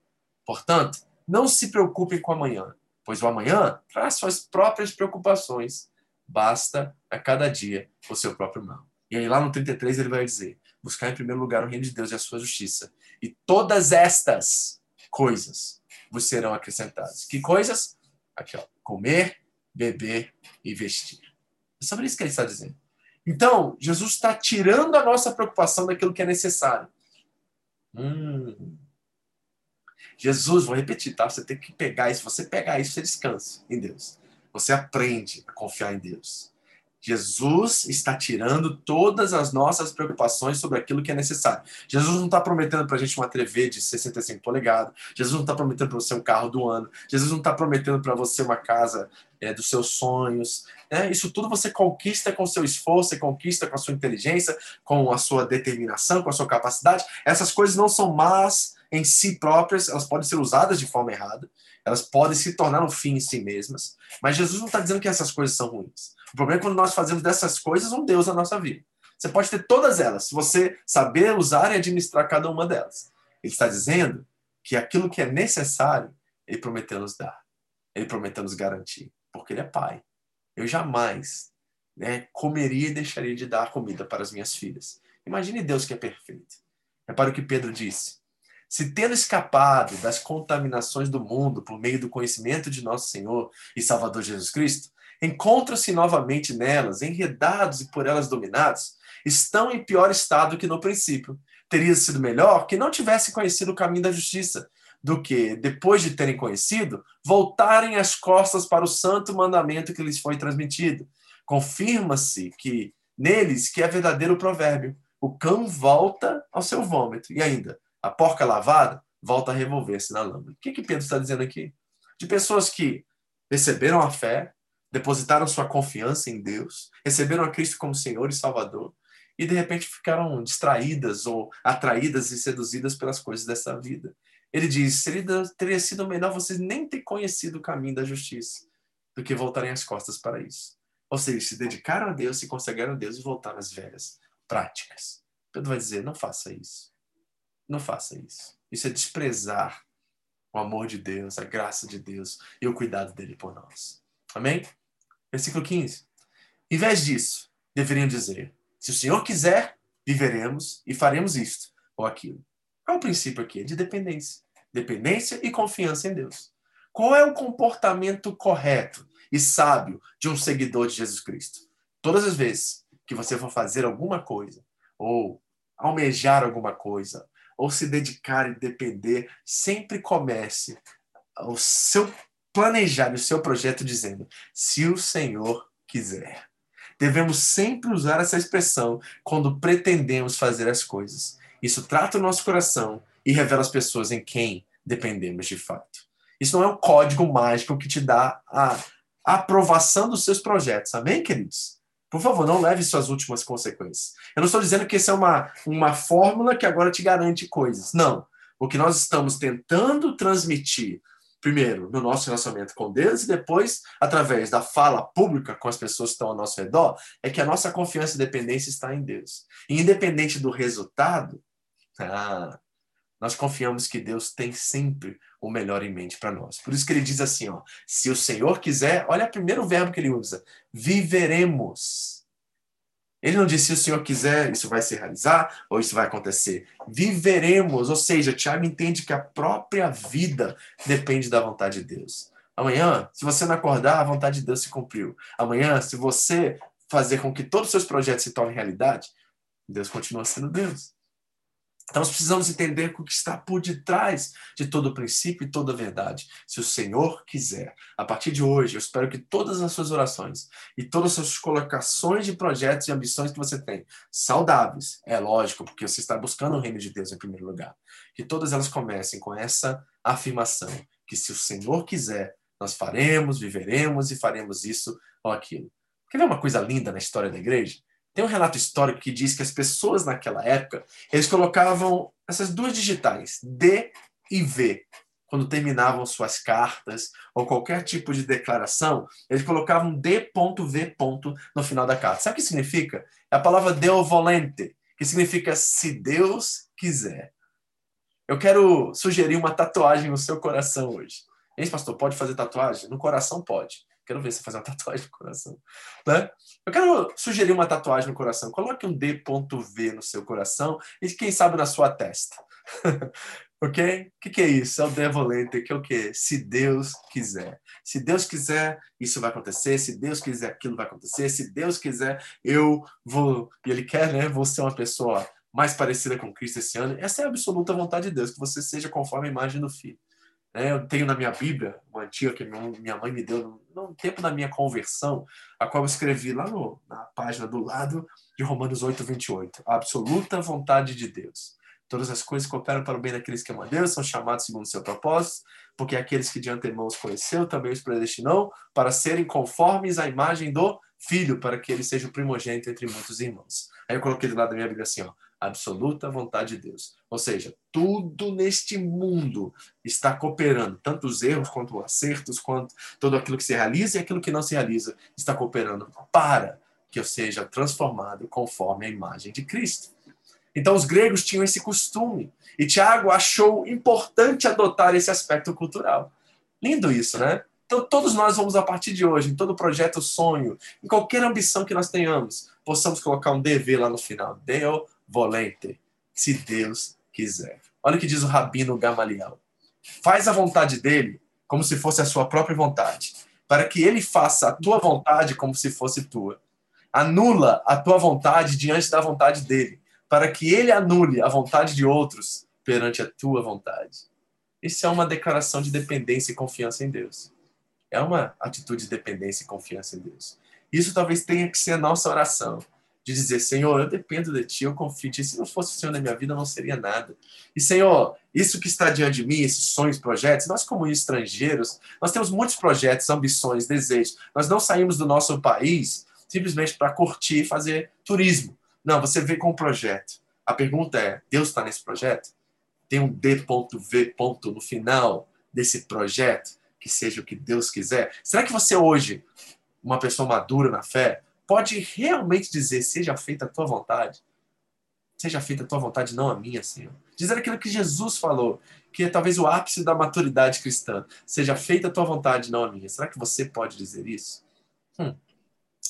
Portanto, não se preocupem com amanhã, pois o amanhã traz suas próprias preocupações. Basta a cada dia o seu próprio mal. E aí lá no 33 ele vai dizer: buscar em primeiro lugar o reino de Deus e a sua justiça. E todas estas coisas vos serão acrescentadas. Que coisas? Aqui, ó. Comer, beber e vestir. É sobre isso que ele está dizendo. Então, Jesus está tirando a nossa preocupação daquilo que é necessário. Hum. Jesus, vou repetir, tá? Você tem que pegar isso. Você pegar isso, você descansa em Deus. Você aprende a confiar em Deus. Jesus está tirando todas as nossas preocupações sobre aquilo que é necessário. Jesus não está prometendo para a gente uma TV de 65 polegadas. Jesus não está prometendo para você um carro do ano. Jesus não está prometendo para você uma casa é, dos seus sonhos. É, isso tudo você conquista com seu esforço, você conquista com a sua inteligência, com a sua determinação, com a sua capacidade. Essas coisas não são más em si próprias, elas podem ser usadas de forma errada. Elas podem se tornar um fim em si mesmas. Mas Jesus não está dizendo que essas coisas são ruins. O problema é quando nós fazemos dessas coisas um Deus na nossa vida. Você pode ter todas elas, se você saber usar e administrar cada uma delas. Ele está dizendo que aquilo que é necessário, ele prometeu nos dar. Ele prometeu nos garantir, porque ele é pai. Eu jamais né, comeria e deixaria de dar comida para as minhas filhas. Imagine Deus que é perfeito. Repare o que Pedro disse. Se tendo escapado das contaminações do mundo por meio do conhecimento de nosso Senhor e Salvador Jesus Cristo, encontram-se novamente nelas, enredados e por elas dominados, estão em pior estado que no princípio. Teria sido melhor que não tivessem conhecido o caminho da justiça, do que, depois de terem conhecido, voltarem as costas para o santo mandamento que lhes foi transmitido. Confirma-se que neles que é verdadeiro provérbio: o cão volta ao seu vômito. E ainda, a porca lavada volta a revolver-se na lama. O que, que Pedro está dizendo aqui? De pessoas que receberam a fé, depositaram sua confiança em Deus, receberam a Cristo como Senhor e Salvador, e de repente ficaram distraídas ou atraídas e seduzidas pelas coisas dessa vida. Ele diz: teria sido melhor vocês nem ter conhecido o caminho da justiça do que voltarem as costas para isso. Ou seja, se dedicaram a Deus, se consagraram a Deus e voltaram às velhas práticas. Pedro vai dizer: não faça isso. Não faça isso. Isso é desprezar o amor de Deus, a graça de Deus e o cuidado dele por nós. Amém? Versículo 15. Em vez disso, deveriam dizer: se o Senhor quiser, viveremos e faremos isto ou aquilo. Qual é o princípio aqui? É de dependência. Dependência e confiança em Deus. Qual é o comportamento correto e sábio de um seguidor de Jesus Cristo? Todas as vezes que você for fazer alguma coisa, ou almejar alguma coisa, ou se dedicar e depender, sempre comece o seu planejar o seu projeto dizendo: se o Senhor quiser. Devemos sempre usar essa expressão quando pretendemos fazer as coisas. Isso trata o nosso coração e revela as pessoas em quem dependemos de fato. Isso não é um código mágico que te dá a aprovação dos seus projetos. Amém, queridos? Por favor, não leve suas últimas consequências. Eu não estou dizendo que isso é uma, uma fórmula que agora te garante coisas. Não. O que nós estamos tentando transmitir, primeiro, no nosso relacionamento com Deus e depois, através da fala pública com as pessoas que estão ao nosso redor, é que a nossa confiança e dependência está em Deus. E independente do resultado, ah, nós confiamos que Deus tem sempre o melhor em mente para nós. Por isso que ele diz assim, ó, se o Senhor quiser, olha o primeiro verbo que ele usa, viveremos. Ele não disse se o Senhor quiser, isso vai se realizar ou isso vai acontecer. Viveremos, ou seja, Tiago entende que a própria vida depende da vontade de Deus. Amanhã, se você não acordar, a vontade de Deus se cumpriu. Amanhã, se você fazer com que todos os seus projetos se tornem realidade, Deus continua sendo Deus. Então, nós precisamos entender o que está por detrás de todo princípio e toda verdade. Se o Senhor quiser, a partir de hoje, eu espero que todas as suas orações e todas as suas colocações de projetos e ambições que você tem, saudáveis, é lógico, porque você está buscando o reino de Deus em primeiro lugar, que todas elas comecem com essa afirmação: que se o Senhor quiser, nós faremos, viveremos e faremos isso ou aquilo. Quer ver uma coisa linda na história da igreja? Tem um relato histórico que diz que as pessoas naquela época, eles colocavam essas duas digitais, D e V, quando terminavam suas cartas ou qualquer tipo de declaração, eles colocavam D.V. no final da carta. Sabe o que significa? É a palavra Deo volente, que significa se Deus quiser. Eu quero sugerir uma tatuagem no seu coração hoje. Ei, pastor, pode fazer tatuagem? No coração pode. Quero ver você fazer uma tatuagem no coração. Né? Eu quero sugerir uma tatuagem no coração. Coloque um D.V no seu coração e, quem sabe, na sua testa. ok? O que, que, é isso? É o Devolente, que é o quê? Se Deus quiser. Se Deus quiser, isso vai acontecer. Se Deus quiser, aquilo vai acontecer. Se Deus quiser, eu vou. E Ele quer, né? Vou ser uma pessoa mais parecida com Cristo esse ano. Essa é a absoluta vontade de Deus, que você seja conforme a imagem do Filho. É, eu tenho na minha Bíblia, uma antiga que minha mãe me deu no, tempo da minha conversão, a qual eu escrevi lá no, na página do lado de Romanos 8, 28. A absoluta vontade de Deus. Todas as coisas cooperam para o bem daqueles que amam a Deus, são chamados segundo o seu propósito, porque aqueles que de antemão os conheceu também os predestinou para serem conformes à imagem do Filho, para que ele seja o primogênito entre muitos irmãos. Aí eu coloquei do lado da minha Bíblia assim, ó, absoluta vontade de Deus. Ou seja, tudo neste mundo está cooperando, tanto os erros quanto os acertos, quanto tudo aquilo que se realiza e aquilo que não se realiza, está cooperando para que eu seja transformado conforme a imagem de Cristo. Então os gregos tinham esse costume e Tiago achou importante adotar esse aspecto cultural. Lindo isso, né? Então, todos nós vamos, a partir de hoje, em todo projeto, sonho, em qualquer ambição que nós tenhamos, possamos colocar um DV lá no final. Deo volente, se Deus quiser. Olha o que diz o rabino Gamaliel. Faz a vontade dele como se fosse a sua própria vontade, para que ele faça a tua vontade como se fosse tua. Anula a tua vontade diante da vontade dele, para que ele anule a vontade de outros perante a tua vontade. Isso é uma declaração de dependência e confiança em Deus. É uma atitude de dependência e confiança em Deus. Isso talvez tenha que ser a nossa oração de dizer, Senhor, eu dependo de Ti, eu confio em Ti. Se não fosse o Senhor na minha vida, não seria nada. E, Senhor, isso que está diante de mim, esses sonhos, projetos, nós como estrangeiros, nós temos muitos projetos, ambições, desejos. Nós não saímos do nosso país simplesmente para curtir e fazer turismo. Não, você vem com um projeto. A pergunta é, Deus está nesse projeto? Tem um D.V. no final desse projeto? Que seja o que Deus quiser? Será que você hoje, uma pessoa madura na fé, pode realmente dizer: seja feita a tua vontade. Seja feita a tua vontade, não a minha, Senhor. Dizer aquilo que Jesus falou, que é talvez o ápice da maturidade cristã. Seja feita a tua vontade, não a minha. Será que você pode dizer isso? Hum.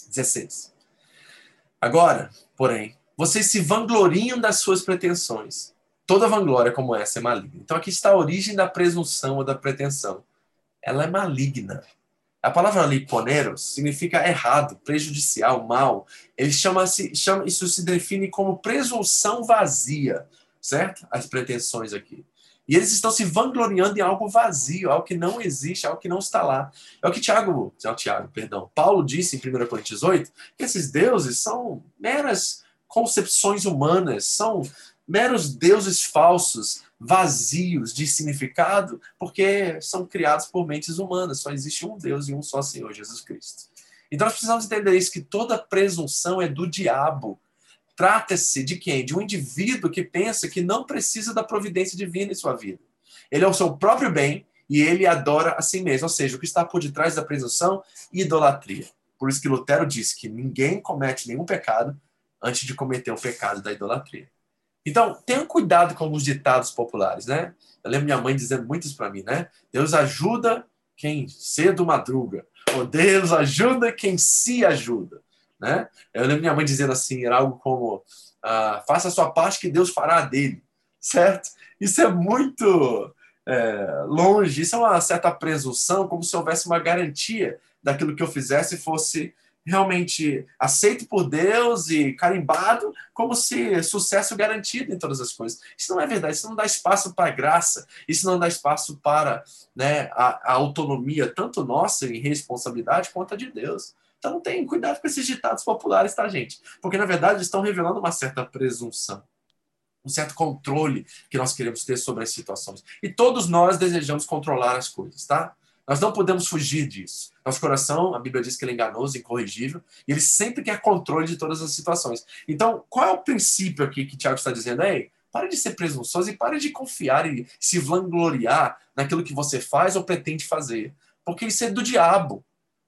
16. Agora, porém, vocês se vangloriam das suas pretensões. Toda vanglória como essa é maligna. Então aqui está a origem da presunção ou da pretensão. Ela é maligna. A palavra ali, poneros, significa errado, prejudicial, mal. Ele chama-se, chama, isso se define como presunção vazia, certo? As pretensões aqui. E eles estão se vangloriando em algo vazio, algo que não existe, algo que não está lá. É o que Tiago, não, Tiago, perdão, Paulo disse em 1 Coríntios 8, que esses deuses são meras concepções humanas, são meros deuses falsos, vazios de significado, porque são criados por mentes humanas. Só existe um Deus e um só Senhor, Jesus Cristo. Então nós precisamos entender isso, que toda presunção é do diabo. Trata-se de quem? De um indivíduo que pensa que não precisa da providência divina em sua vida. Ele é o seu próprio bem e ele adora a si mesmo. Ou seja, o que está por detrás da presunção? Idolatria. Por isso que Lutero disse que ninguém comete nenhum pecado antes de cometer o pecado da idolatria. Então, tenha cuidado com alguns ditados populares, né? Eu lembro minha mãe dizendo muitos para mim, né? Deus ajuda quem cedo madruga. Ou Deus ajuda quem se ajuda, né? Eu lembro minha mãe dizendo assim, era algo como ah, faça a sua parte que Deus fará dele, certo? Isso é muito é, longe, isso é uma certa presunção, como se houvesse uma garantia daquilo que eu fizesse fosse realmente aceito por Deus e carimbado como se sucesso garantido em todas as coisas. Isso não é verdade, isso não dá espaço para a graça, isso não dá espaço para né, a, a, autonomia, tanto nossa em responsabilidade, quanto a de Deus. Então tem cuidado com esses ditados populares, tá, gente? Porque, na verdade, estão revelando uma certa presunção um certo controle que nós queremos ter sobre as situações. E todos nós desejamos controlar as coisas, tá? Nós não podemos fugir disso. Nosso coração, a Bíblia diz que ele é enganoso, incorrigível, e ele sempre quer controle de todas as situações. Então, qual é o princípio aqui que Tiago está dizendo? Ei, pare de ser presunçoso e pare de confiar e se vangloriar naquilo que você faz ou pretende fazer. Porque isso é do diabo.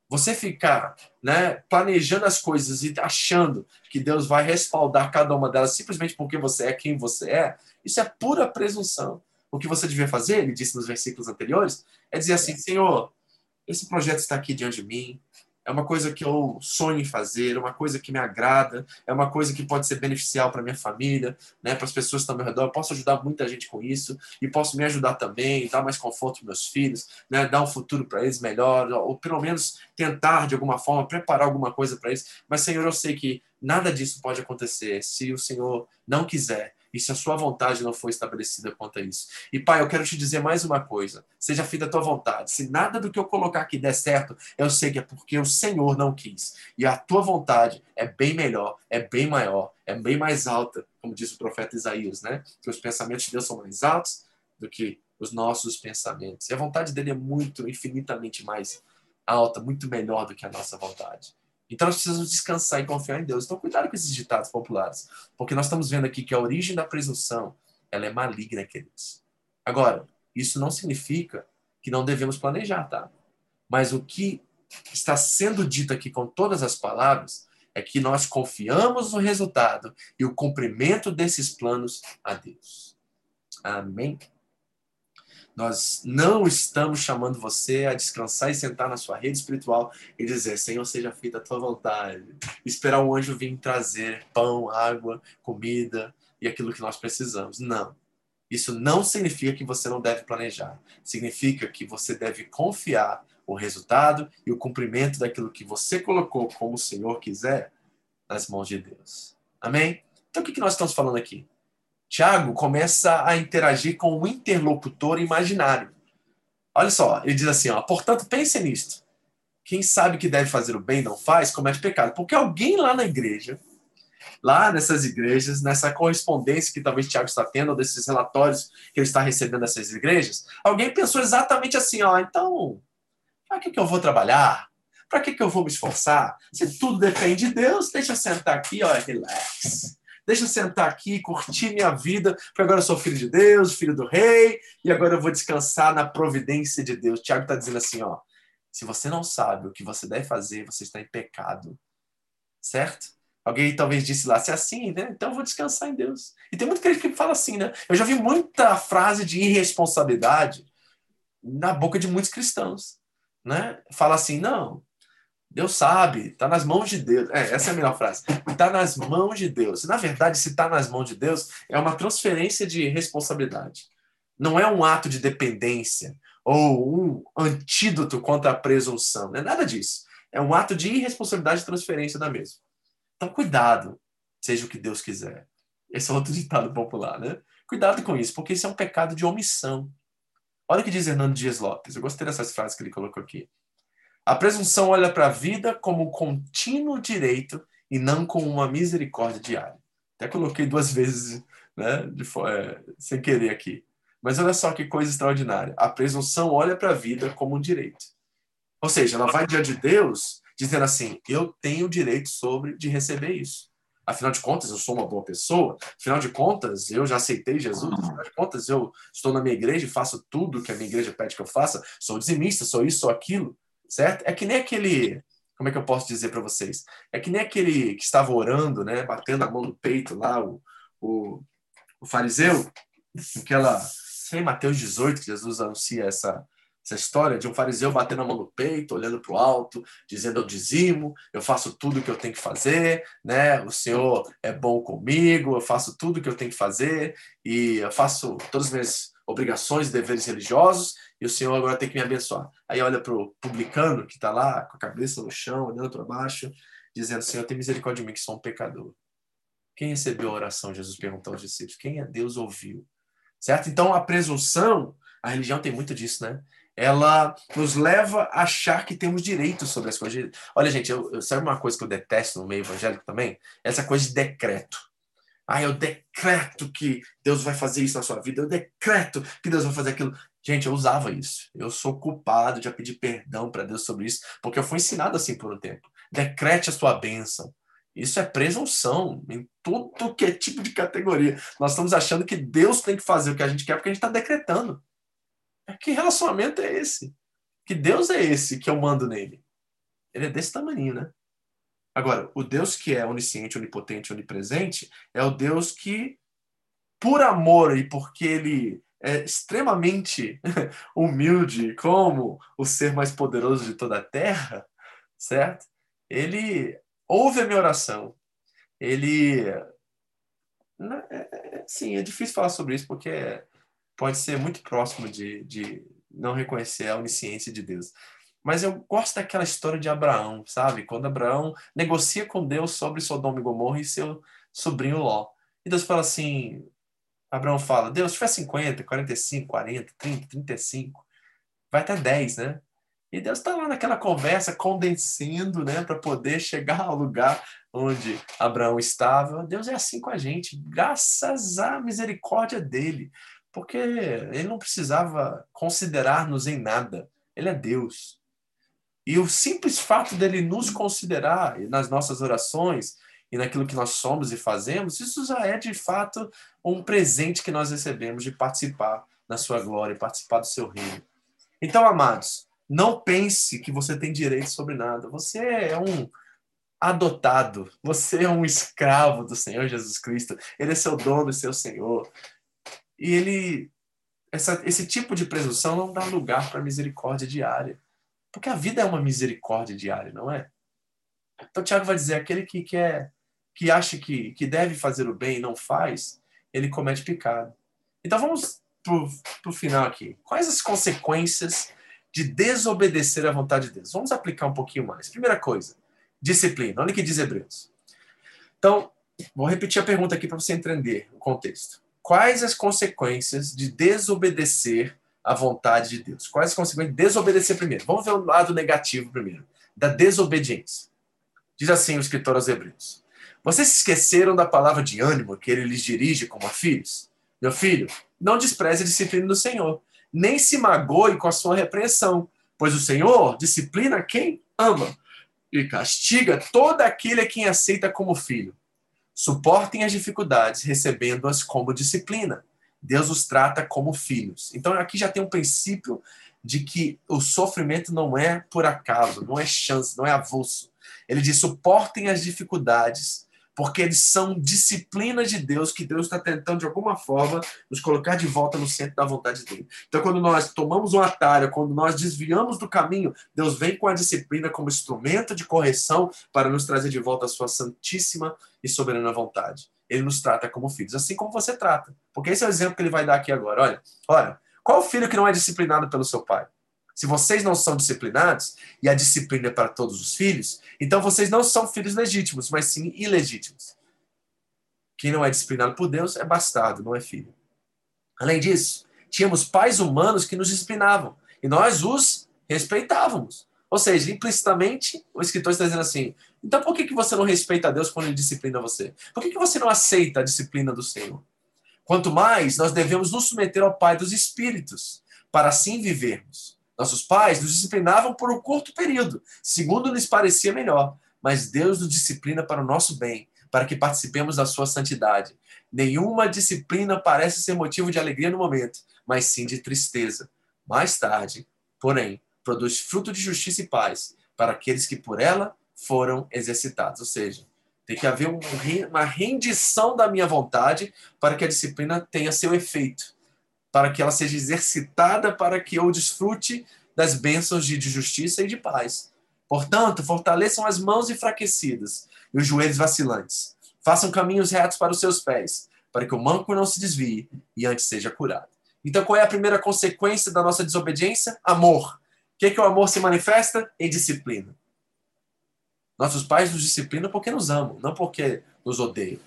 Você ficar né, planejando as coisas e achando que Deus vai respaldar cada uma delas simplesmente porque você é quem você é, isso é pura presunção. O que você devia fazer, ele disse nos versículos anteriores, é dizer assim: Senhor, esse projeto está aqui diante de mim, é uma coisa que eu sonho em fazer, é uma coisa que me agrada, é uma coisa que pode ser beneficial para minha família, né, para as pessoas que estão ao meu redor. Eu posso ajudar muita gente com isso e posso me ajudar também, dar mais conforto para meus filhos, né, dar um futuro para eles melhor, ou pelo menos tentar de alguma forma preparar alguma coisa para eles. Mas, Senhor, eu sei que nada disso pode acontecer se o Senhor não quiser e se a sua vontade não for estabelecida quanto a isso. E Pai, eu quero te dizer mais uma coisa: seja feita a tua vontade. Se nada do que eu colocar aqui der certo, eu sei que é porque o Senhor não quis. E a tua vontade é bem melhor, é bem maior, é bem mais alta, como diz o profeta Isaías, né? Que os pensamentos de Deus são mais altos do que os nossos pensamentos. E a vontade dele é muito, infinitamente mais alta, muito melhor do que a nossa vontade. Então nós precisamos descansar e confiar em Deus. Então cuidado com esses ditados populares, porque nós estamos vendo aqui que a origem da presunção, ela é maligna, queridos. Agora, isso não significa que não devemos planejar, tá? Mas o que está sendo dito aqui com todas as palavras é que nós confiamos no resultado e o cumprimento desses planos a Deus. Amém? Nós não estamos chamando você a descansar e sentar na sua rede espiritual e dizer: Senhor, seja feita a tua vontade. Esperar o anjo vir trazer pão, água, comida, e aquilo que nós precisamos. Não. Isso não significa que você não deve planejar. Significa que você deve confiar o resultado e o cumprimento daquilo que você colocou como o Senhor quiser nas mãos de Deus. Amém? Então o que nós estamos falando aqui? Tiago começa a interagir com o interlocutor imaginário. Olha só, ele diz assim, ó, portanto, pense nisto. Quem sabe que deve fazer o bem não faz, comete pecado. Porque alguém lá na igreja, lá nessas igrejas, nessa correspondência que talvez Tiago está tendo, ou desses relatórios que ele está recebendo dessas igrejas, alguém pensou exatamente assim, ó, então, para que, que eu vou trabalhar? Para que, que eu vou me esforçar? Se tudo depende de Deus, deixa eu sentar aqui, olha, relax. Deixa eu sentar aqui, curtir minha vida, porque agora eu sou filho de Deus, filho do rei, e agora eu vou descansar na providência de Deus. Tiago está dizendo assim, ó, se você não sabe o que você deve fazer, você está em pecado. Certo? Alguém talvez disse lá, se é assim, né? Então eu vou descansar em Deus. E tem muito crente que fala assim, né? Eu já vi muita frase de irresponsabilidade na boca de muitos cristãos, né? Fala assim, não, Deus sabe, está nas mãos de Deus. É, essa é a melhor frase. Está nas mãos de Deus. Na verdade, se está nas mãos de Deus, é uma transferência de responsabilidade. Não é um ato de dependência ou um antídoto contra a presunção. Não é nada disso. É um ato de irresponsabilidade e transferência da mesma. Então, cuidado, seja o que Deus quiser. Esse é outro ditado popular, né? Cuidado com isso, porque isso é um pecado de omissão. Olha o que diz Hernando Dias Lopes. Eu gostei dessas frases que ele colocou aqui. A presunção olha para a vida como um contínuo direito e não como uma misericórdia diária. Até coloquei duas vezes, né, de, é, sem querer aqui. Mas olha só que coisa extraordinária. A presunção olha para a vida como um direito. Ou seja, ela vai diante de Deus dizendo assim: eu tenho o direito sobre de receber isso. Afinal de contas, eu sou uma boa pessoa. Afinal de contas, eu já aceitei Jesus. Afinal de contas, eu estou na minha igreja e faço tudo que a minha igreja pede que eu faça. Sou dizimista, sou isso, sou aquilo certo? É que nem aquele, como é que eu posso dizer para vocês? É que nem aquele que estava orando, né, batendo a mão no peito lá, o, o, o fariseu, aquela, sei, Mateus 18, que Jesus anuncia essa, essa história de um fariseu batendo a mão no peito, olhando para o alto, dizendo eu dizimo, eu faço tudo o que eu tenho que fazer, né? O Senhor é bom comigo, eu faço tudo o que eu tenho que fazer e eu faço todas as minhas obrigações e deveres religiosos e o Senhor agora tem que me abençoar. Aí olha para o publicano que está lá com a cabeça no chão, olhando para baixo, dizendo: Senhor, tem misericórdia de mim, que sou um pecador. Quem recebeu a oração? Jesus perguntou aos discípulos. Quem é Deus ouviu? Certo? Então a presunção, a religião tem muito disso, né? Ela nos leva a achar que temos direito sobre as coisas. Olha, gente, eu, eu, sabe uma coisa que eu detesto no meio evangélico também? Essa coisa de decreto. Ah, eu decreto que Deus vai fazer isso na sua vida. Eu decreto que Deus vai fazer aquilo. Gente, eu usava isso. Eu sou culpado de pedir perdão para Deus sobre isso, porque eu fui ensinado assim por um tempo. Decrete a sua bênção. Isso é presunção em tudo que é tipo de categoria. Nós estamos achando que Deus tem que fazer o que a gente quer porque a gente está decretando. Que relacionamento é esse? Que Deus é esse que eu mando nele? Ele é desse tamanho, né? Agora, o Deus que é onisciente, onipotente, onipresente é o Deus que, por amor e porque ele é extremamente humilde como o ser mais poderoso de toda a terra, certo? Ele ouve a minha oração. Ele. Né, é, é, sim, é difícil falar sobre isso porque pode ser muito próximo de, de não reconhecer a onisciência de Deus. Mas eu gosto daquela história de Abraão, sabe? Quando Abraão negocia com Deus sobre Sodoma e Gomorra e seu sobrinho Ló. E Deus fala assim: Abraão fala, Deus, se tiver 50, 45, 40, 30, 35, vai até 10, né? E Deus está lá naquela conversa, condensando, né, para poder chegar ao lugar onde Abraão estava. Deus é assim com a gente, graças à misericórdia dele, porque ele não precisava considerar-nos em nada. Ele é Deus. E o simples fato dele nos considerar nas nossas orações, e naquilo que nós somos e fazemos, isso já é de fato um presente que nós recebemos de participar da sua glória, participar do seu reino. Então, amados, não pense que você tem direito sobre nada. Você é um adotado, você é um escravo do Senhor Jesus Cristo. Ele é seu dono e seu Senhor. E ele essa, esse tipo de presunção não dá lugar para misericórdia diária. Porque a vida é uma misericórdia diária, não é? Então, Tiago vai dizer: aquele que quer que acha que, que deve fazer o bem e não faz, ele comete pecado. Então vamos para o final aqui. Quais as consequências de desobedecer à vontade de Deus? Vamos aplicar um pouquinho mais. Primeira coisa, disciplina. Olha o que diz Hebreus. Então, vou repetir a pergunta aqui para você entender o contexto. Quais as consequências de desobedecer à vontade de Deus? Quais as consequências de desobedecer primeiro? Vamos ver o lado negativo primeiro, da desobediência. Diz assim o escritor aos Hebreus: Vocês se esqueceram da palavra de ânimo que ele lhes dirige como a filhos? Meu filho, não despreze a disciplina do Senhor, nem se magoe com a sua repreensão, pois o Senhor disciplina quem ama e castiga todo aquele a quem aceita como filho. Suportem as dificuldades, recebendo-as como disciplina. Deus os trata como filhos. Então aqui já tem um princípio de que o sofrimento não é por acaso, não é chance, não é avulso. Ele diz: suportem as dificuldades, porque eles são disciplinas de Deus que Deus está tentando de alguma forma nos colocar de volta no centro da vontade dele. Então, quando nós tomamos um atalho, quando nós desviamos do caminho, Deus vem com a disciplina como instrumento de correção para nos trazer de volta a sua santíssima e soberana vontade. Ele nos trata como filhos, assim como você trata. Porque esse é o exemplo que ele vai dar aqui agora. Olha, olha, qual filho que não é disciplinado pelo seu pai? Se vocês não são disciplinados, e a disciplina é para todos os filhos, então vocês não são filhos legítimos, mas sim ilegítimos. Quem não é disciplinado por Deus é bastardo, não é filho. Além disso, tínhamos pais humanos que nos disciplinavam, e nós os respeitávamos. Ou seja, implicitamente, o escritor está dizendo assim: então por que, que você não respeita a Deus quando ele disciplina você? Por que, que você não aceita a disciplina do Senhor? Quanto mais nós devemos nos submeter ao Pai dos Espíritos, para assim vivermos. Nossos pais nos disciplinavam por um curto período, segundo lhes parecia melhor, mas Deus nos disciplina para o nosso bem, para que participemos da sua santidade. Nenhuma disciplina parece ser motivo de alegria no momento, mas sim de tristeza. Mais tarde, porém, produz fruto de justiça e paz para aqueles que por ela foram exercitados. Ou seja, tem que haver uma rendição da minha vontade para que a disciplina tenha seu efeito para que ela seja exercitada para que eu desfrute das bênçãos de, justiça e de paz. Portanto, fortaleçam as mãos enfraquecidas e os joelhos vacilantes. Façam caminhos retos para os seus pés, para que o manco não se desvie e antes seja curado. Então, qual é a primeira consequência da nossa desobediência? Amor. Que, que o amor se manifesta? Em disciplina. Nossos pais nos disciplinam porque nos amam, não porque nos odeiam.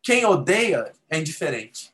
Quem odeia é indiferente.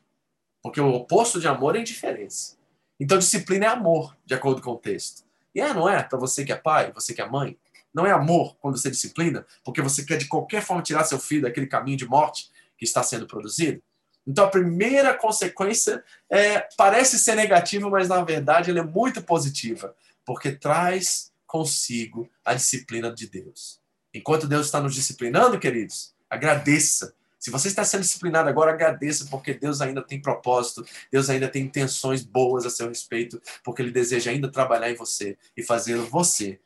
Porque o oposto de amor é indiferença. Então, disciplina é amor, de acordo com o texto. E é, não é? Para você que é pai, você que é mãe. Não é amor quando você disciplina, porque você quer de qualquer forma tirar seu filho daquele caminho de morte que está sendo produzido. Então, a primeira consequência é, parece ser negativa, mas na verdade ela é muito positiva, porque traz consigo a disciplina de Deus. Enquanto Deus está nos disciplinando, queridos, agradeça, se você está sendo disciplinado agora, agradeça, porque Deus ainda tem propósito, Deus ainda tem intenções boas a seu respeito, porque Ele deseja ainda trabalhar em você e fazer você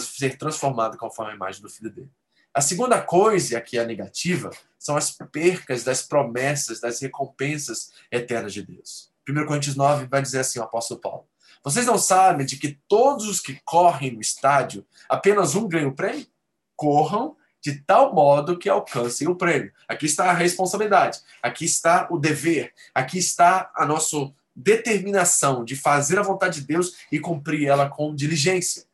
ser transformado conforme a imagem do Filho dele. A segunda coisa, que é negativa, são as percas das promessas, das recompensas eternas de Deus. 1 Coríntios 9 vai dizer assim, o apóstolo Paulo. Vocês não sabem de que todos os que correm no estádio, apenas um ganha o prêmio? Corram de tal modo que alcancem o prêmio. Aqui está a responsabilidade, aqui está o dever, aqui está a nossa determinação de fazer a vontade de Deus e cumprir ela com diligência.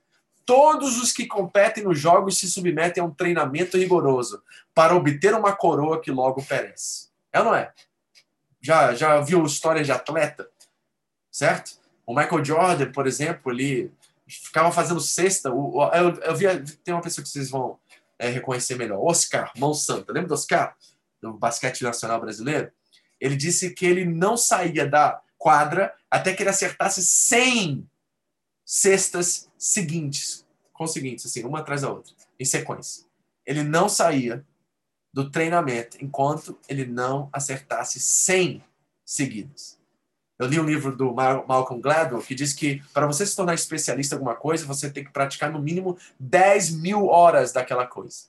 Todos os que competem nos jogos se submetem a um treinamento rigoroso para obter uma coroa que logo perece. É ou não é? Já, já viu histórias de atleta? Certo? O Michael Jordan, por exemplo, ele ficava fazendo cesta. Eu, eu, eu vi, tem uma pessoa que vocês vão é, reconhecer melhor. Oscar Monsanto, lembra do Oscar? Do basquete nacional brasileiro? Ele disse que ele não saía da quadra até que ele acertasse 100 cestas seguintes, com seguintes, assim, uma atrás da outra, em sequência. Ele não saía do treinamento enquanto ele não acertasse 100 seguidas. Eu li um livro do Malcolm Gladwell que diz que para você se tornar especialista em alguma coisa, você tem que praticar no mínimo 10 mil horas daquela coisa.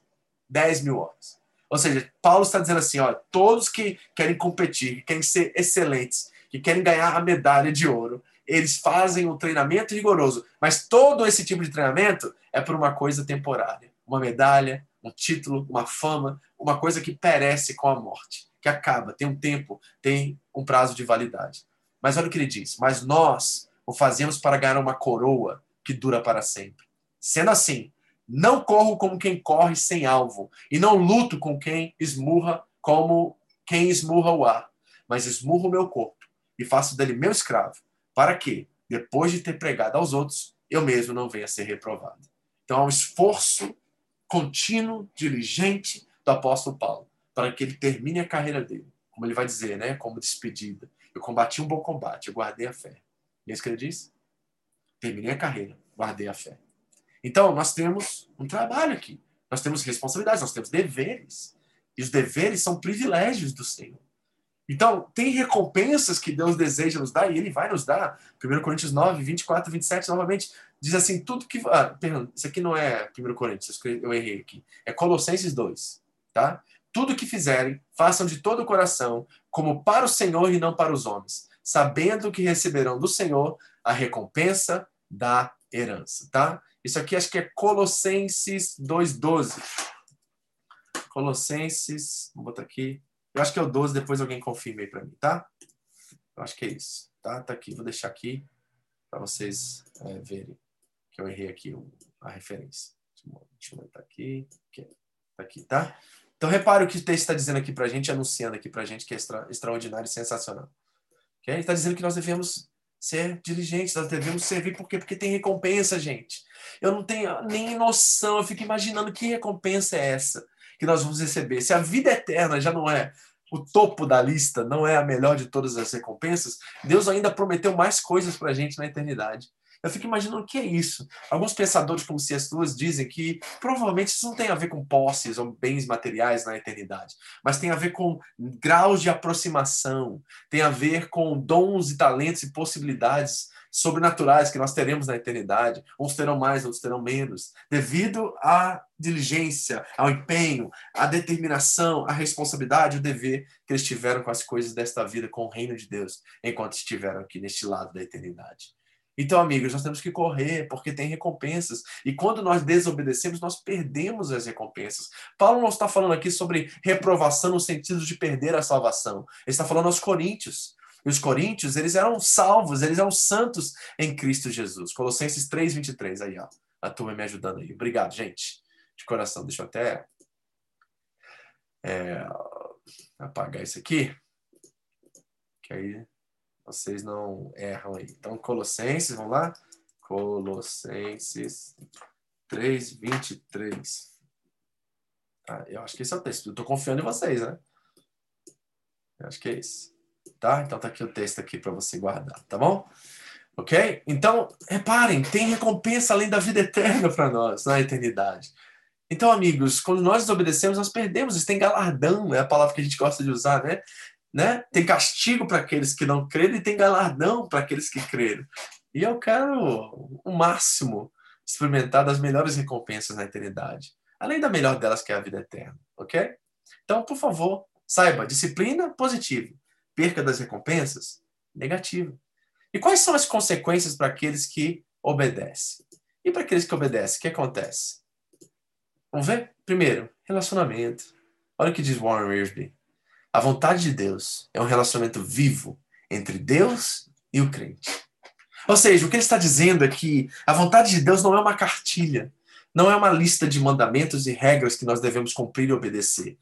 10 mil horas. Ou seja, Paulo está dizendo assim: ó, todos que querem competir, que querem ser excelentes, que querem ganhar a medalha de ouro, eles fazem um treinamento rigoroso. Mas todo esse tipo de treinamento é por uma coisa temporária: uma medalha, um título, uma fama, uma coisa que perece com a morte que acaba, tem um tempo, tem um prazo de validade. Mas olha o que ele diz: Mas nós o fazemos para ganhar uma coroa que dura para sempre. Sendo assim, não corro como quem corre sem alvo, e não luto com quem esmurra como quem esmurra o ar, mas esmurro o meu corpo e faço dele meu escravo, para que, depois de ter pregado aos outros, eu mesmo não venha a ser reprovado. Então, há um esforço contínuo, diligente do apóstolo Paulo, para que ele termine a carreira dele. Como ele vai dizer, né? Como despedida. Eu combati um bom combate, eu guardei a fé. E é isso que ele diz? Terminei a carreira, guardei a fé. Então, nós temos um trabalho aqui. Nós temos responsabilidades, nós temos deveres. E os deveres são privilégios do Senhor. Então, tem recompensas que Deus deseja nos dar e Ele vai nos dar. 1 Coríntios 9, 24, 27, novamente, diz assim: tudo que. Ah, perdão, isso aqui não é 1 Coríntios, eu errei aqui. É Colossenses 2, tá? Tudo que fizerem, façam de todo o coração, como para o Senhor e não para os homens, sabendo que receberão do Senhor a recompensa da herança, tá? Isso aqui acho que é Colossenses 2,12. Colossenses, vou botar aqui. Eu acho que é o 12, depois alguém confirme aí para mim, tá? Eu acho que é isso, tá? Tá aqui, vou deixar aqui para vocês é, verem que eu errei aqui a referência. Deixa eu botar aqui, aqui, tá aqui, tá? Então repare o que o texto está dizendo aqui para a gente, anunciando aqui para a gente, que é extra, extraordinário e sensacional. Okay? Ele está dizendo que nós devemos ser diligentes, nós devemos servir, por quê? Porque tem recompensa, gente. Eu não tenho nem noção, eu fico imaginando que recompensa é essa que nós vamos receber. Se a vida eterna já não é o topo da lista, não é a melhor de todas as recompensas, Deus ainda prometeu mais coisas para a gente na eternidade. Eu fico imaginando o que é isso. Alguns pensadores, como C.S. Lewis, dizem que provavelmente isso não tem a ver com posses ou bens materiais na eternidade, mas tem a ver com graus de aproximação, tem a ver com dons e talentos e possibilidades sobrenaturais que nós teremos na eternidade. Uns terão mais, outros terão menos, devido à diligência, ao empenho, à determinação, à responsabilidade, o dever que eles tiveram com as coisas desta vida, com o reino de Deus, enquanto estiveram aqui neste lado da eternidade. Então, amigos, nós temos que correr, porque tem recompensas. E quando nós desobedecemos, nós perdemos as recompensas. Paulo não está falando aqui sobre reprovação no sentido de perder a salvação. Ele está falando aos coríntios. E os coríntios, eles eram salvos, eles eram santos em Cristo Jesus. Colossenses 3, 23. Aí, ó. A turma me ajudando aí. Obrigado, gente. De coração. Deixa eu até é, apagar isso aqui. Que aí vocês não erram aí. Então, Colossenses, vamos lá? Colossenses 3, 23. Ah, eu acho que esse é o texto. Eu estou confiando em vocês, né? Eu acho que é esse. Tá? Então tá aqui o texto aqui para você guardar, tá bom? Ok? Então, reparem, tem recompensa além da vida eterna para nós, na eternidade. Então, amigos, quando nós desobedecemos, nós perdemos. Isso tem galardão, é a palavra que a gente gosta de usar, né? Né? Tem castigo para aqueles que não creram e tem galardão para aqueles que creram. E eu quero o máximo experimentar das melhores recompensas na eternidade, além da melhor delas que é a vida eterna, ok? Então, por favor, saiba, disciplina positiva, perca das recompensas negativa. E quais são as consequências para aqueles que obedecem? E para aqueles que obedecem, o que acontece? Vamos ver? Primeiro, relacionamento. Olha o que diz Warren Wiersbe. A vontade de Deus é um relacionamento vivo entre Deus e o crente. Ou seja, o que ele está dizendo é que a vontade de Deus não é uma cartilha, não é uma lista de mandamentos e regras que nós devemos cumprir e obedecer.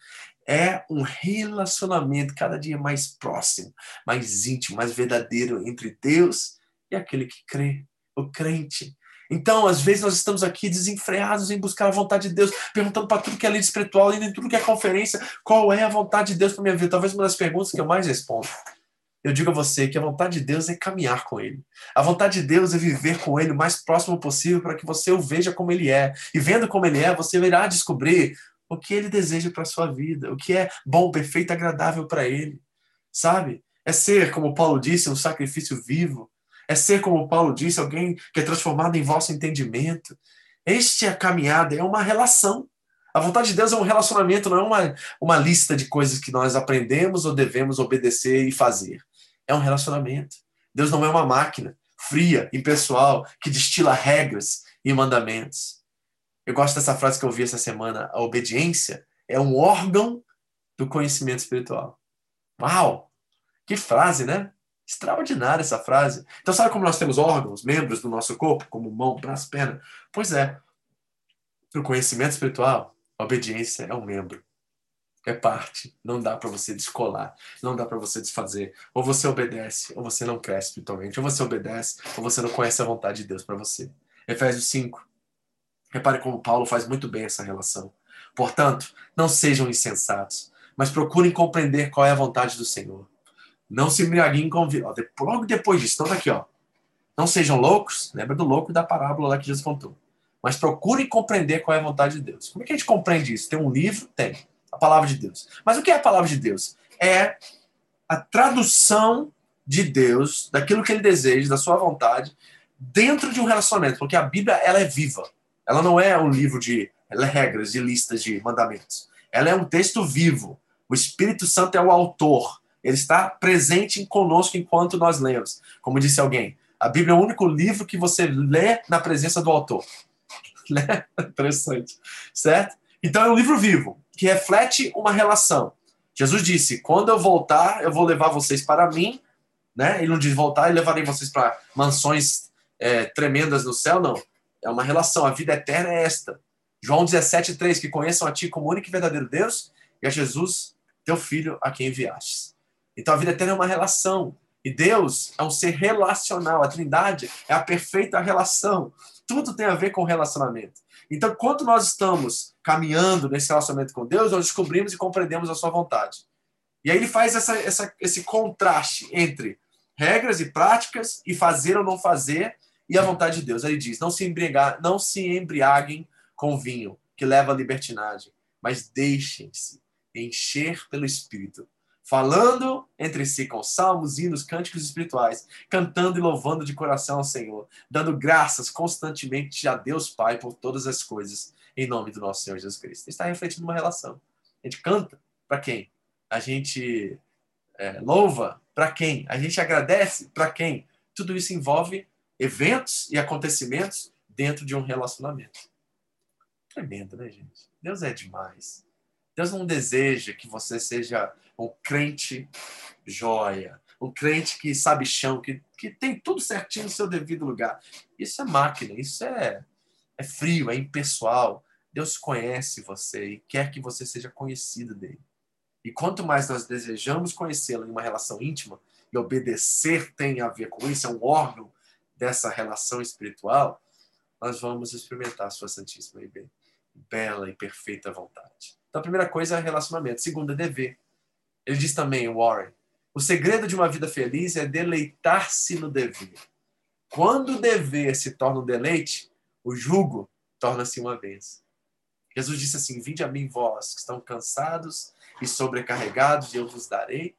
É um relacionamento cada dia mais próximo, mais íntimo, mais verdadeiro entre Deus e aquele que crê, o crente. Então, às vezes, nós estamos aqui desenfreados em buscar a vontade de Deus, perguntando para tudo que é líder espiritual, indo em tudo que é conferência, qual é a vontade de Deus para minha vida? Talvez uma das perguntas que eu mais respondo. Eu digo a você que a vontade de Deus é caminhar com Ele. A vontade de Deus é viver com Ele o mais próximo possível para que você o veja como Ele é. E vendo como Ele é, você irá descobrir o que Ele deseja para a sua vida, o que é bom, perfeito, agradável para Ele. Sabe? É ser, como Paulo disse, um sacrifício vivo é ser, como Paulo disse, alguém que é transformado em vosso entendimento. Este é a caminhada, é uma relação. A vontade de Deus é um relacionamento, não é uma, uma lista de coisas que nós aprendemos ou devemos obedecer e fazer. É um relacionamento. Deus não é uma máquina fria, impessoal, que destila regras e mandamentos. Eu gosto dessa frase que eu vi essa semana: a obediência é um órgão do conhecimento espiritual. Uau! Que frase, né? Extraordinária essa frase. Então, sabe como nós temos órgãos, membros do nosso corpo, como mão, braço, perna? Pois é. No conhecimento espiritual, a obediência é um membro. É parte. Não dá para você descolar. Não dá para você desfazer. Ou você obedece, ou você não cresce espiritualmente. Ou você obedece, ou você não conhece a vontade de Deus para você. Efésios 5. Repare como Paulo faz muito bem essa relação. Portanto, não sejam insensatos, mas procurem compreender qual é a vontade do Senhor. Não se embriaguem com vinho. Logo depois disso, então aqui, ó. Não sejam loucos. Lembra do louco da parábola lá que Jesus contou. Mas procurem compreender qual é a vontade de Deus. Como é que a gente compreende isso? Tem um livro? Tem. A palavra de Deus. Mas o que é a palavra de Deus? É a tradução de Deus, daquilo que ele deseja, da sua vontade, dentro de um relacionamento. Porque a Bíblia, ela é viva. Ela não é um livro de regras, de listas de mandamentos. Ela é um texto vivo. O Espírito Santo é o autor. Ele está presente conosco enquanto nós lemos. Como disse alguém, a Bíblia é o único livro que você lê na presença do autor. Né? Interessante. Certo? Então é um livro vivo, que reflete uma relação. Jesus disse: quando eu voltar, eu vou levar vocês para mim. Né? Ele não diz voltar e levarei vocês para mansões é, tremendas no céu, não. É uma relação. A vida eterna é esta. João 17,3: Que conheçam a Ti como único e verdadeiro Deus e a Jesus, teu Filho, a quem enviastes. Então a vida eterna é uma relação. E Deus é um ser relacional. A Trindade é a perfeita relação. Tudo tem a ver com relacionamento. Então, quando nós estamos caminhando nesse relacionamento com Deus, nós descobrimos e compreendemos a sua vontade. E aí ele faz essa, essa, esse contraste entre regras e práticas e fazer ou não fazer e a vontade de Deus. Aí ele diz: não se embriagar, não se embriaguem com vinho que leva à libertinagem, mas deixem-se encher pelo Espírito, falando entre si com salmos, hinos, cânticos espirituais, cantando e louvando de coração ao Senhor, dando graças constantemente a Deus Pai por todas as coisas, em nome do nosso Senhor Jesus Cristo. Está refletindo uma relação. A gente canta para quem? A gente é, louva para quem? A gente agradece para quem? Tudo isso envolve eventos e acontecimentos dentro de um relacionamento. Tremendo, né, gente? Deus é demais. Deus não deseja que você seja um crente joia, um crente que sabe chão, que, que tem tudo certinho no seu devido lugar. Isso é máquina, isso é, é frio, é impessoal. Deus conhece você e quer que você seja conhecido dele. E quanto mais nós desejamos conhecê-lo em uma relação íntima, e obedecer tem a ver com isso, é um órgão dessa relação espiritual, nós vamos experimentar a sua Santíssima e bela e perfeita vontade. Então, a primeira coisa é relacionamento. Segunda, dever. Ele diz também, Warren, o segredo de uma vida feliz é deleitar-se no dever. Quando o dever se torna um deleite, o jugo torna-se uma vez. Jesus disse assim: Vinde a mim, vós que estão cansados e sobrecarregados, e eu vos darei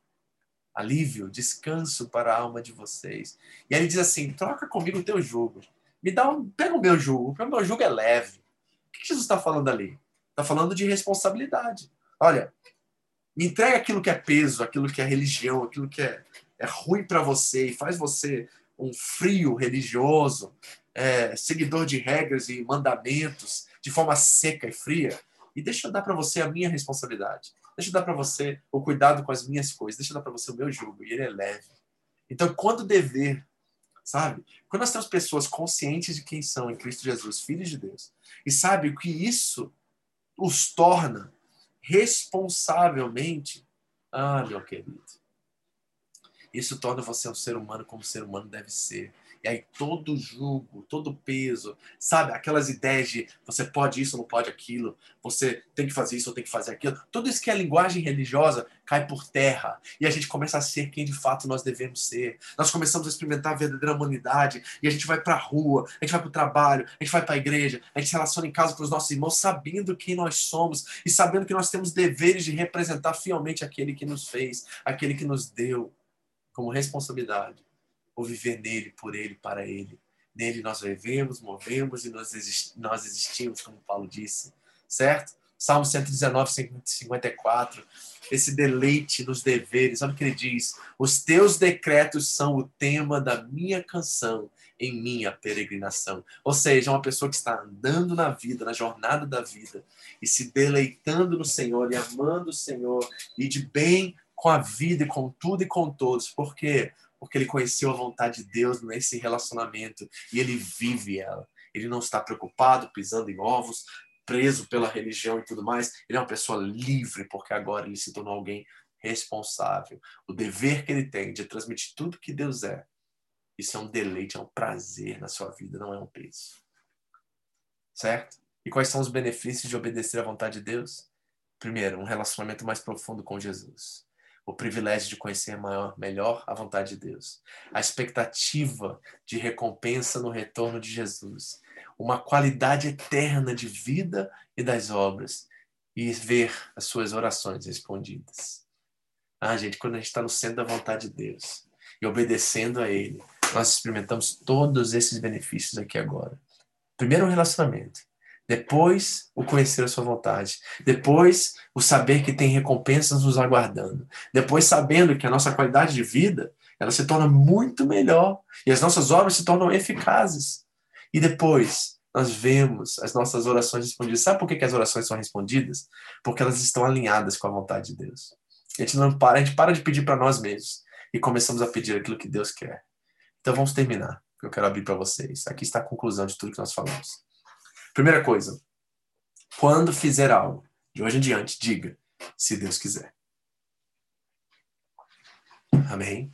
alívio, descanso para a alma de vocês. E aí ele diz assim: troca comigo o teu jugo. Me dá um, pega o meu jugo, porque o meu jugo é leve. O que Jesus está falando ali? Está falando de responsabilidade. Olha, entrega aquilo que é peso, aquilo que é religião, aquilo que é, é ruim para você e faz você um frio religioso, é, seguidor de regras e mandamentos de forma seca e fria. E deixa eu dar para você a minha responsabilidade. Deixa eu dar para você o cuidado com as minhas coisas. Deixa eu dar para você o meu jugo. E ele é leve. Então, quando dever, sabe? Quando nós temos pessoas conscientes de quem são em Cristo Jesus, filhos de Deus, e sabe o que isso os torna responsavelmente. Ah, meu querido. Isso torna você um ser humano como ser humano deve ser. E aí todo julgo, todo peso, sabe? Aquelas ideias de você pode isso, não pode aquilo, você tem que fazer isso ou tem que fazer aquilo. Tudo isso que é linguagem religiosa cai por terra. E a gente começa a ser quem de fato nós devemos ser. Nós começamos a experimentar a verdadeira humanidade e a gente vai para a rua, a gente vai para o trabalho, a gente vai para a igreja, a gente se relaciona em casa com os nossos irmãos, sabendo quem nós somos e sabendo que nós temos deveres de representar fielmente aquele que nos fez, aquele que nos deu como responsabilidade ou viver nele, por ele, para ele. Nele nós vivemos, movemos e nós, existimos, como Paulo disse, certo? Salmo 119, 54. Esse deleite nos deveres. Olha o que ele diz: Os teus decretos são o tema da minha canção em minha peregrinação. Ou seja, uma pessoa que está andando na vida, na jornada da vida, e se deleitando no Senhor e amando o Senhor, e de bem com a vida e com tudo e com todos. Por quê? Porque ele conheceu a vontade de Deus nesse relacionamento e ele vive ela. Ele não está preocupado, pisando em ovos, preso pela religião e tudo mais. Ele é uma pessoa livre, porque agora ele se tornou alguém responsável. O dever que ele tem de transmitir tudo que Deus é, isso é um deleite, é um prazer na sua vida, não é um peso. Certo? E quais são os benefícios de obedecer à vontade de Deus? Primeiro, um relacionamento mais profundo com Jesus. O privilégio de conhecer maior, melhor a vontade de Deus. A expectativa de recompensa no retorno de Jesus. Uma qualidade eterna de vida e das obras. E ver as suas orações respondidas. Ah, gente, quando a gente está no centro da vontade de Deus e obedecendo a Ele, nós experimentamos todos esses benefícios aqui agora. Primeiro, o relacionamento. Depois, o conhecer a sua vontade. Depois, o saber que tem recompensas nos aguardando. Depois, sabendo que a nossa qualidade de vida ela se torna muito melhor e as nossas obras se tornam eficazes. E depois, nós vemos as nossas orações respondidas. Sabe por que, que as orações são respondidas? Porque elas estão alinhadas com a vontade de Deus. A gente não para, a gente para de pedir para nós mesmos e começamos a pedir aquilo que Deus quer. Então vamos terminar. Eu quero abrir para vocês. Aqui está a conclusão de tudo que nós falamos. Primeira coisa, quando fizer algo, de hoje em diante, diga, se Deus quiser. Amém?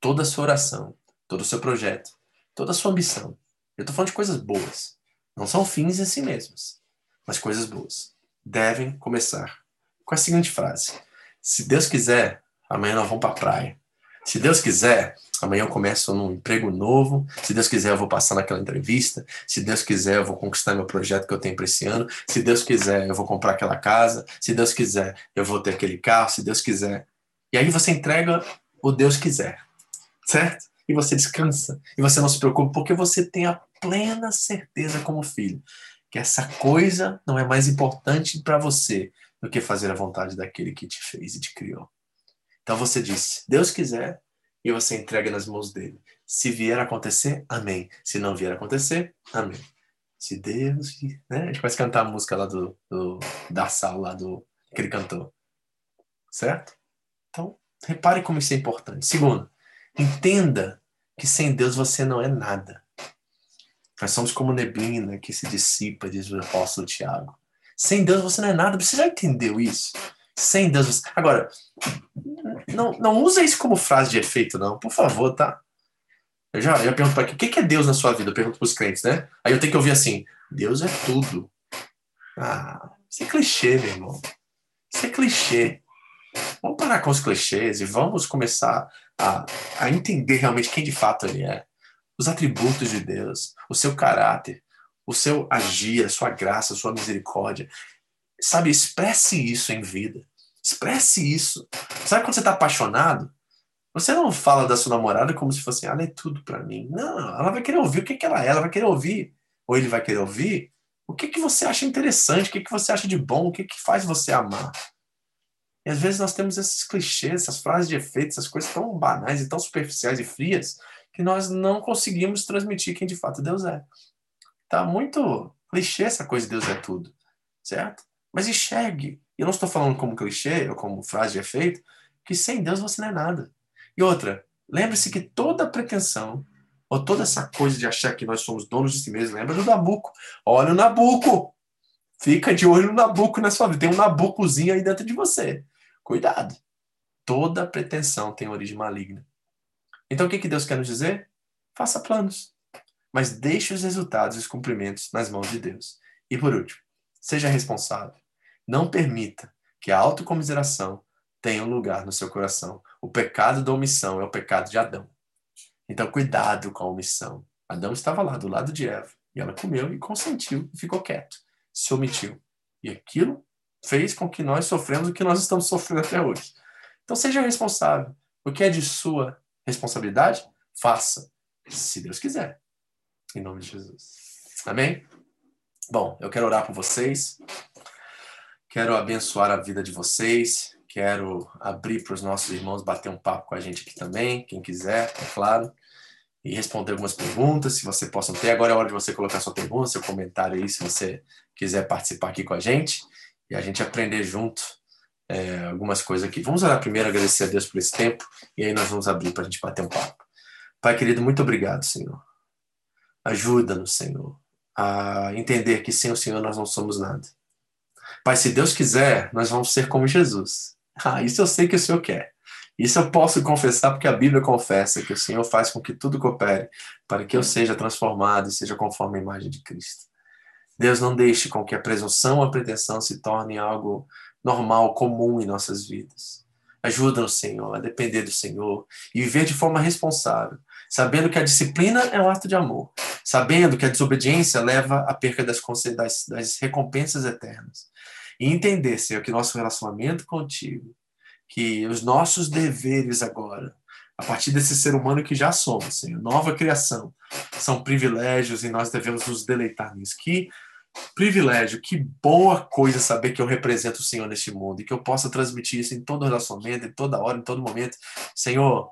Toda a sua oração, todo o seu projeto, toda a sua ambição. Eu estou falando de coisas boas. Não são fins em si mesmas, mas coisas boas. Devem começar com a seguinte frase: Se Deus quiser, amanhã nós vamos para a praia. Se Deus quiser, amanhã eu começo num emprego novo. Se Deus quiser, eu vou passar naquela entrevista. Se Deus quiser, eu vou conquistar meu projeto que eu tenho para esse ano. Se Deus quiser, eu vou comprar aquela casa. Se Deus quiser, eu vou ter aquele carro. Se Deus quiser. E aí você entrega o Deus quiser, certo? E você descansa. E você não se preocupa, porque você tem a plena certeza como filho que essa coisa não é mais importante para você do que fazer a vontade daquele que te fez e te criou. Então você diz, Deus quiser, e você entrega nas mãos dele. Se vier acontecer, amém. Se não vier acontecer, amém. Se Deus. Né? A gente vai cantar a música lá do, do da sala, lá do que ele cantou. Certo? Então, repare como isso é importante. Segundo, entenda que sem Deus você não é nada. Nós somos como neblina que se dissipa, diz o apóstolo Tiago. Sem Deus você não é nada. Você já entendeu isso? Sem Deus. Agora, não, não usa isso como frase de efeito, não, por favor, tá? Eu já, já pergunto para aqui, o que é Deus na sua vida? Eu pergunto para os crentes, né? Aí eu tenho que ouvir assim: Deus é tudo. Ah, isso é clichê, meu irmão. Isso é clichê. Vamos parar com os clichês e vamos começar a, a entender realmente quem de fato ele é. Os atributos de Deus, o seu caráter, o seu agir, a sua graça, a sua misericórdia. Sabe, expresse isso em vida. Expresse isso. Sabe quando você está apaixonado? Você não fala da sua namorada como se fosse, ela é tudo para mim. Não, ela vai querer ouvir o que, que ela é, ela vai querer ouvir, ou ele vai querer ouvir, o que, que você acha interessante, o que, que você acha de bom, o que, que faz você amar. E às vezes nós temos esses clichês, essas frases de efeito, essas coisas tão banais e tão superficiais e frias, que nós não conseguimos transmitir quem de fato Deus é. Tá muito clichê essa coisa de Deus é tudo, certo? Mas enxergue e eu não estou falando como clichê ou como frase de efeito, que sem Deus você não é nada. E outra, lembre-se que toda pretensão, ou toda essa coisa de achar que nós somos donos de si mesmos, lembra do Nabuco. Olha o Nabuco! Fica de olho no Nabuco na sua vida. Tem um Nabucozinho aí dentro de você. Cuidado. Toda pretensão tem origem maligna. Então o que, que Deus quer nos dizer? Faça planos. Mas deixe os resultados e os cumprimentos nas mãos de Deus. E por último, seja responsável. Não permita que a autocomiseração tenha um lugar no seu coração. O pecado da omissão é o pecado de Adão. Então, cuidado com a omissão. Adão estava lá, do lado de Eva, e ela comeu e consentiu, e ficou quieto, se omitiu. E aquilo fez com que nós sofremos o que nós estamos sofrendo até hoje. Então, seja responsável. O que é de sua responsabilidade, faça, se Deus quiser. Em nome de Jesus. Amém? Bom, eu quero orar por vocês. Quero abençoar a vida de vocês. Quero abrir para os nossos irmãos bater um papo com a gente aqui também, quem quiser, é claro. E responder algumas perguntas, se você possam ter. Agora é hora de você colocar sua pergunta, seu comentário aí, se você quiser participar aqui com a gente. E a gente aprender junto é, algumas coisas aqui. Vamos orar primeiro, agradecer a Deus por esse tempo, e aí nós vamos abrir para a gente bater um papo. Pai querido, muito obrigado, Senhor. Ajuda-nos, Senhor, a entender que sem o Senhor nós não somos nada. Pai, se Deus quiser, nós vamos ser como Jesus. Ah, isso eu sei que o Senhor quer. Isso eu posso confessar porque a Bíblia confessa que o Senhor faz com que tudo coopere para que eu seja transformado e seja conforme a imagem de Cristo. Deus não deixe com que a presunção ou a pretensão se torne algo normal, comum em nossas vidas. Ajuda-nos, Senhor, a depender do Senhor e viver de forma responsável, sabendo que a disciplina é um ato de amor, sabendo que a desobediência leva à perca das, das, das recompensas eternas. E entender, Senhor, que nosso relacionamento contigo que os nossos deveres agora, a partir desse ser humano que já somos, Senhor, nova criação, são privilégios e nós devemos nos deleitar nisso. Que privilégio, que boa coisa saber que eu represento o Senhor neste mundo e que eu possa transmitir isso em todo relacionamento, em toda hora, em todo momento. Senhor,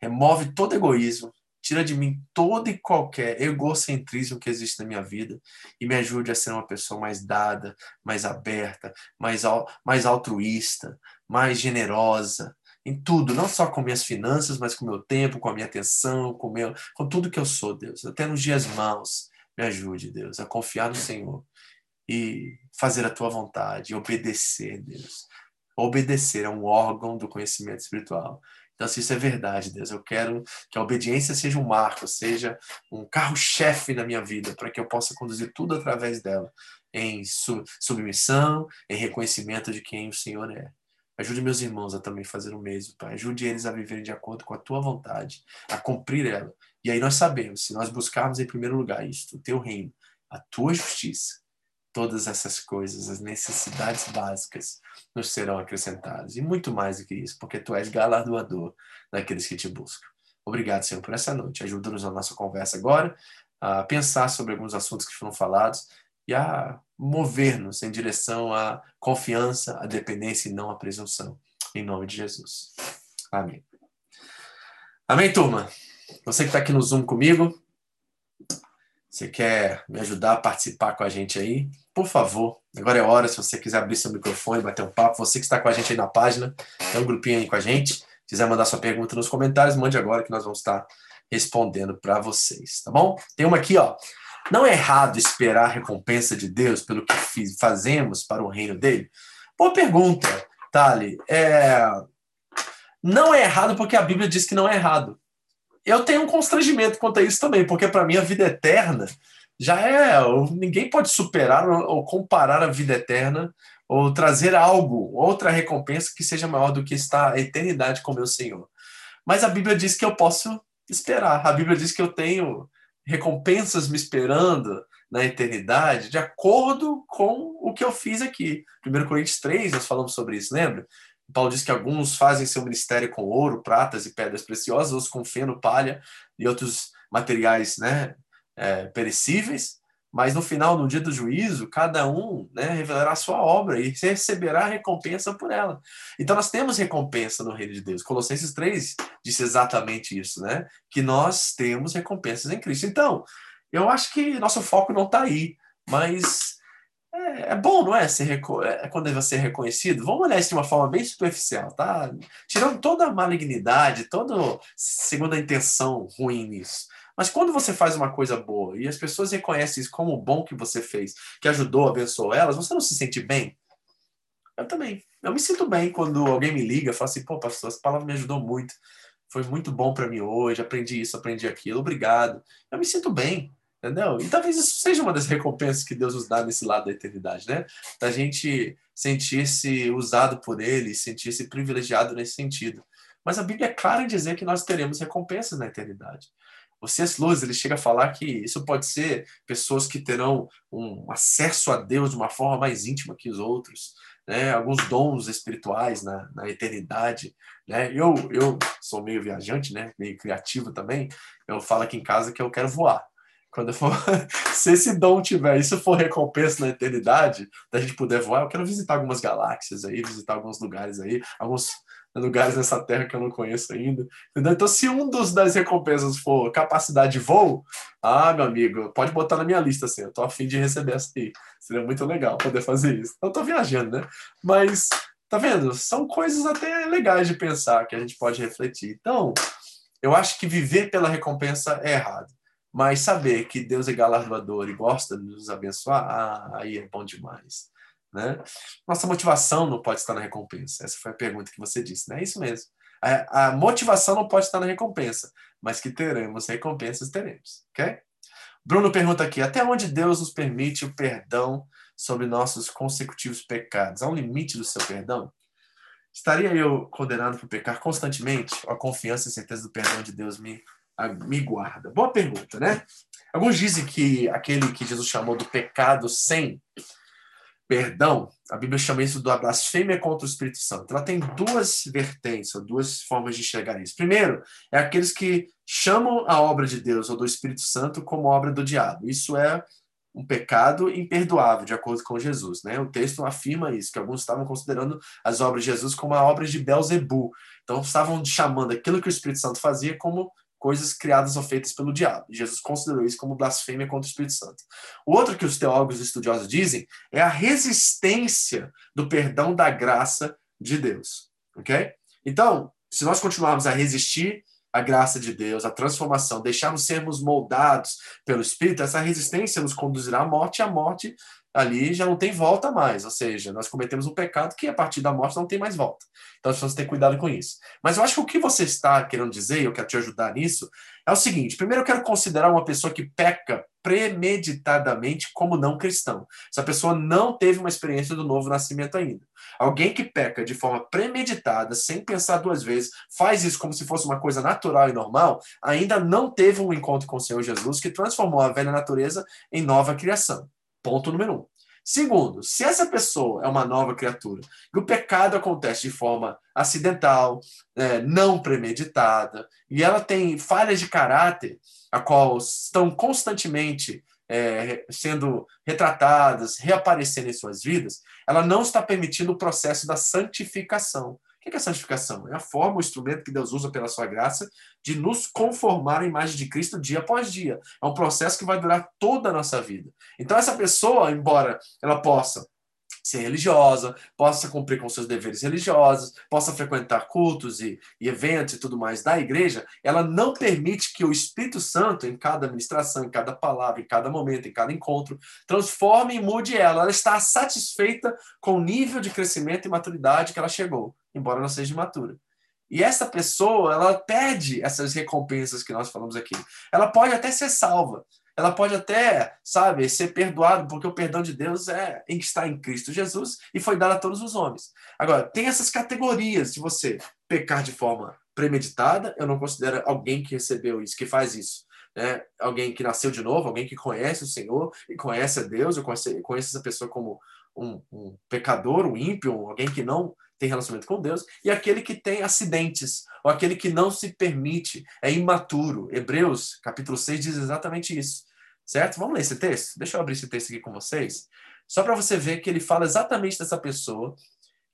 remove todo egoísmo, tira de mim todo e qualquer egocentrismo que existe na minha vida e me ajude a ser uma pessoa mais dada, mais aberta, mais, mais altruísta, mais generosa em tudo, não só com minhas finanças, mas com meu tempo, com a minha atenção, com, meu, com tudo que eu sou, Deus. Até nos dias maus, me ajude, Deus, a confiar no Senhor e fazer a tua vontade, obedecer, Deus. Obedecer é um órgão do conhecimento espiritual. Então, se isso é verdade, Deus, eu quero que a obediência seja um marco, seja um carro-chefe na minha vida, para que eu possa conduzir tudo através dela, em submissão, em reconhecimento de quem o Senhor é. Ajude meus irmãos a também fazer o mesmo, Pai. Ajude eles a viverem de acordo com a tua vontade, a cumprir ela. E aí nós sabemos, se nós buscarmos em primeiro lugar isto, o teu reino, a tua justiça, todas essas coisas, as necessidades básicas, nos serão acrescentadas. E muito mais do que isso, porque tu és galardoador daqueles que te buscam. Obrigado, Senhor, por essa noite. Ajuda-nos na nossa conversa agora a pensar sobre alguns assuntos que foram falados e a mover-nos em direção à confiança, à dependência e não à presunção. Em nome de Jesus. Amém. Amém, turma? Você que está aqui no Zoom comigo, você quer me ajudar a participar com a gente aí? Por favor, agora é hora, se você quiser abrir seu microfone, bater um papo, você que está com a gente aí na página, tem um grupinho aí com a gente, quiser mandar sua pergunta nos comentários, mande agora que nós vamos estar respondendo para vocês, tá bom? Tem uma aqui, ó. Não é errado esperar a recompensa de Deus pelo que fazemos para o reino dele? Boa pergunta, Tali. É... Não é errado porque a Bíblia diz que não é errado. Eu tenho um constrangimento quanto a isso também, porque para mim a vida eterna já é. Ninguém pode superar ou comparar a vida eterna ou trazer algo, outra recompensa que seja maior do que estar a eternidade com meu Senhor. Mas a Bíblia diz que eu posso esperar. A Bíblia diz que eu tenho recompensas me esperando na eternidade, de acordo com o que eu fiz aqui. 1 Coríntios 3, nós falamos sobre isso, lembra? Paulo diz que alguns fazem seu ministério com ouro, pratas e pedras preciosas, outros com feno, palha e outros materiais né, é, perecíveis, mas no final, no dia do juízo, cada um né, revelará a sua obra e receberá recompensa por ela. Então nós temos recompensa no reino de Deus. Colossenses 3 disse exatamente isso, né? Que nós temos recompensas em Cristo. Então, eu acho que nosso foco não está aí, mas é, é, bom, não é? Ser, é quando deve ser reconhecido. Vamos olhar isso de uma forma bem superficial, tá? Tirando toda a malignidade, toda segunda intenção ruim nisso. Mas quando você faz uma coisa boa e as pessoas reconhecem isso como bom que você fez, que ajudou, abençoou elas, você não se sente bem? Eu também. Eu me sinto bem quando alguém me liga fala assim: pô, pastor, essa palavra me ajudou muito. Foi muito bom para mim hoje, aprendi isso, aprendi aquilo, obrigado. Eu me sinto bem, entendeu? E talvez isso seja uma das recompensas que Deus nos dá nesse lado da eternidade, né? Da gente sentir-se usado por Ele, sentir-se privilegiado nesse sentido. Mas a Bíblia é clara em dizer que nós teremos recompensas na eternidade. O C.S. Lewis ele chega a falar que isso pode ser pessoas que terão um acesso a Deus de uma forma mais íntima que os outros, né? alguns dons espirituais na, na eternidade. Né? Eu, eu sou meio viajante, né? meio criativo também. Eu falo aqui em casa que eu quero voar. Quando for, se esse dom tiver, isso for recompensa na eternidade, da gente poder voar, eu quero visitar algumas galáxias aí, visitar alguns lugares aí, alguns lugares nessa terra que eu não conheço ainda. Entendeu? Então, se um dos das recompensas for capacidade de voo, ah, meu amigo, pode botar na minha lista assim. Eu tô afim de receber essa aí. Seria muito legal poder fazer isso. Eu tô viajando, né? Mas Tá vendo? São coisas até legais de pensar que a gente pode refletir. Então, eu acho que viver pela recompensa é errado. Mas saber que Deus é galardoador e gosta de nos abençoar, ah, aí é bom demais. Né? Nossa motivação não pode estar na recompensa. Essa foi a pergunta que você disse, né? É isso mesmo. A, a motivação não pode estar na recompensa, mas que teremos recompensas, teremos. Ok? Bruno pergunta aqui: até onde Deus nos permite o perdão sobre nossos consecutivos pecados? Há um limite do seu perdão? Estaria eu condenado por pecar constantemente? A confiança e certeza do perdão de Deus me me guarda? Boa pergunta, né? Alguns dizem que aquele que Jesus chamou do pecado sem perdão, a Bíblia chama isso da blasfêmia contra o Espírito Santo. Ela tem duas vertentes, ou duas formas de enxergar isso. Primeiro, é aqueles que chamam a obra de Deus ou do Espírito Santo como obra do diabo. Isso é um pecado imperdoável, de acordo com Jesus. Né? O texto afirma isso, que alguns estavam considerando as obras de Jesus como obras de Belzebu. Então, estavam chamando aquilo que o Espírito Santo fazia como coisas criadas ou feitas pelo diabo. Jesus considerou isso como blasfêmia contra o Espírito Santo. O outro que os teólogos e estudiosos dizem é a resistência do perdão da graça de Deus. Ok? Então, se nós continuarmos a resistir à graça de Deus, à transformação, deixarmos sermos moldados pelo Espírito, essa resistência nos conduzirá à morte e a morte ali já não tem volta mais. Ou seja, nós cometemos um pecado que a partir da morte não tem mais volta. Então, nós precisamos ter cuidado com isso. Mas eu acho que o que você está querendo dizer, eu quero te ajudar nisso, é o seguinte: primeiro, eu quero considerar uma pessoa que peca premeditadamente como não cristão. Essa pessoa não teve uma experiência do novo nascimento ainda. Alguém que peca de forma premeditada, sem pensar duas vezes, faz isso como se fosse uma coisa natural e normal, ainda não teve um encontro com o Senhor Jesus que transformou a velha natureza em nova criação. Ponto número um. Segundo, se essa pessoa é uma nova criatura e o pecado acontece de forma acidental, é, não premeditada, e ela tem falhas de caráter, a qual estão constantemente é, sendo retratadas, reaparecendo em suas vidas, ela não está permitindo o processo da santificação. O que é a santificação? É a forma, o instrumento que Deus usa pela sua graça de nos conformar à imagem de Cristo dia após dia. É um processo que vai durar toda a nossa vida. Então, essa pessoa, embora ela possa ser religiosa, possa cumprir com seus deveres religiosos, possa frequentar cultos e, e, eventos e tudo mais da igreja, ela não permite que o Espírito Santo, em cada administração, em cada palavra, em cada momento, em cada encontro, transforme e mude ela. Ela está satisfeita com o nível de crescimento e maturidade que ela chegou embora não seja imatura. E essa pessoa, ela pede essas recompensas que nós falamos aqui. Ela pode até ser salva. Ela pode até, sabe, ser perdoada, porque o perdão de Deus é em que está em Cristo Jesus e foi dado a todos os homens. Agora, tem essas categorias de você pecar de forma premeditada. Eu não considero alguém que recebeu isso, que faz isso. Né? Alguém que nasceu de novo, alguém que conhece o Senhor e conhece a Deus. Eu conheço, conheço essa pessoa como um, um pecador, um ímpio, alguém que não tem relacionamento com Deus, e aquele que tem acidentes, ou aquele que não se permite, é imaturo. Hebreus, capítulo 6, diz exatamente isso. Certo? Vamos ler esse texto? Deixa eu abrir esse texto aqui com vocês, só para você ver que ele fala exatamente dessa pessoa,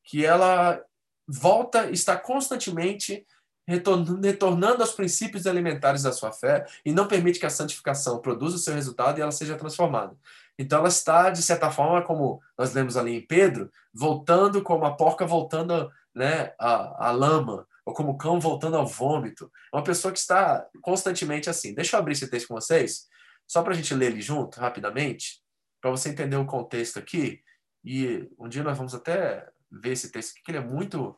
que ela volta, está constantemente retornando aos princípios elementares da sua fé e não permite que a santificação produza o seu resultado e ela seja transformada. Então ela está, de certa forma, como nós lemos ali em Pedro, voltando como a porca voltando né, à, lama, ou como o cão voltando ao vômito. É uma pessoa que está constantemente assim. Deixa eu abrir esse texto com vocês, só para a gente ler ele junto, rapidamente, para você entender o contexto aqui. E um dia nós vamos até ver esse texto aqui, que ele é muito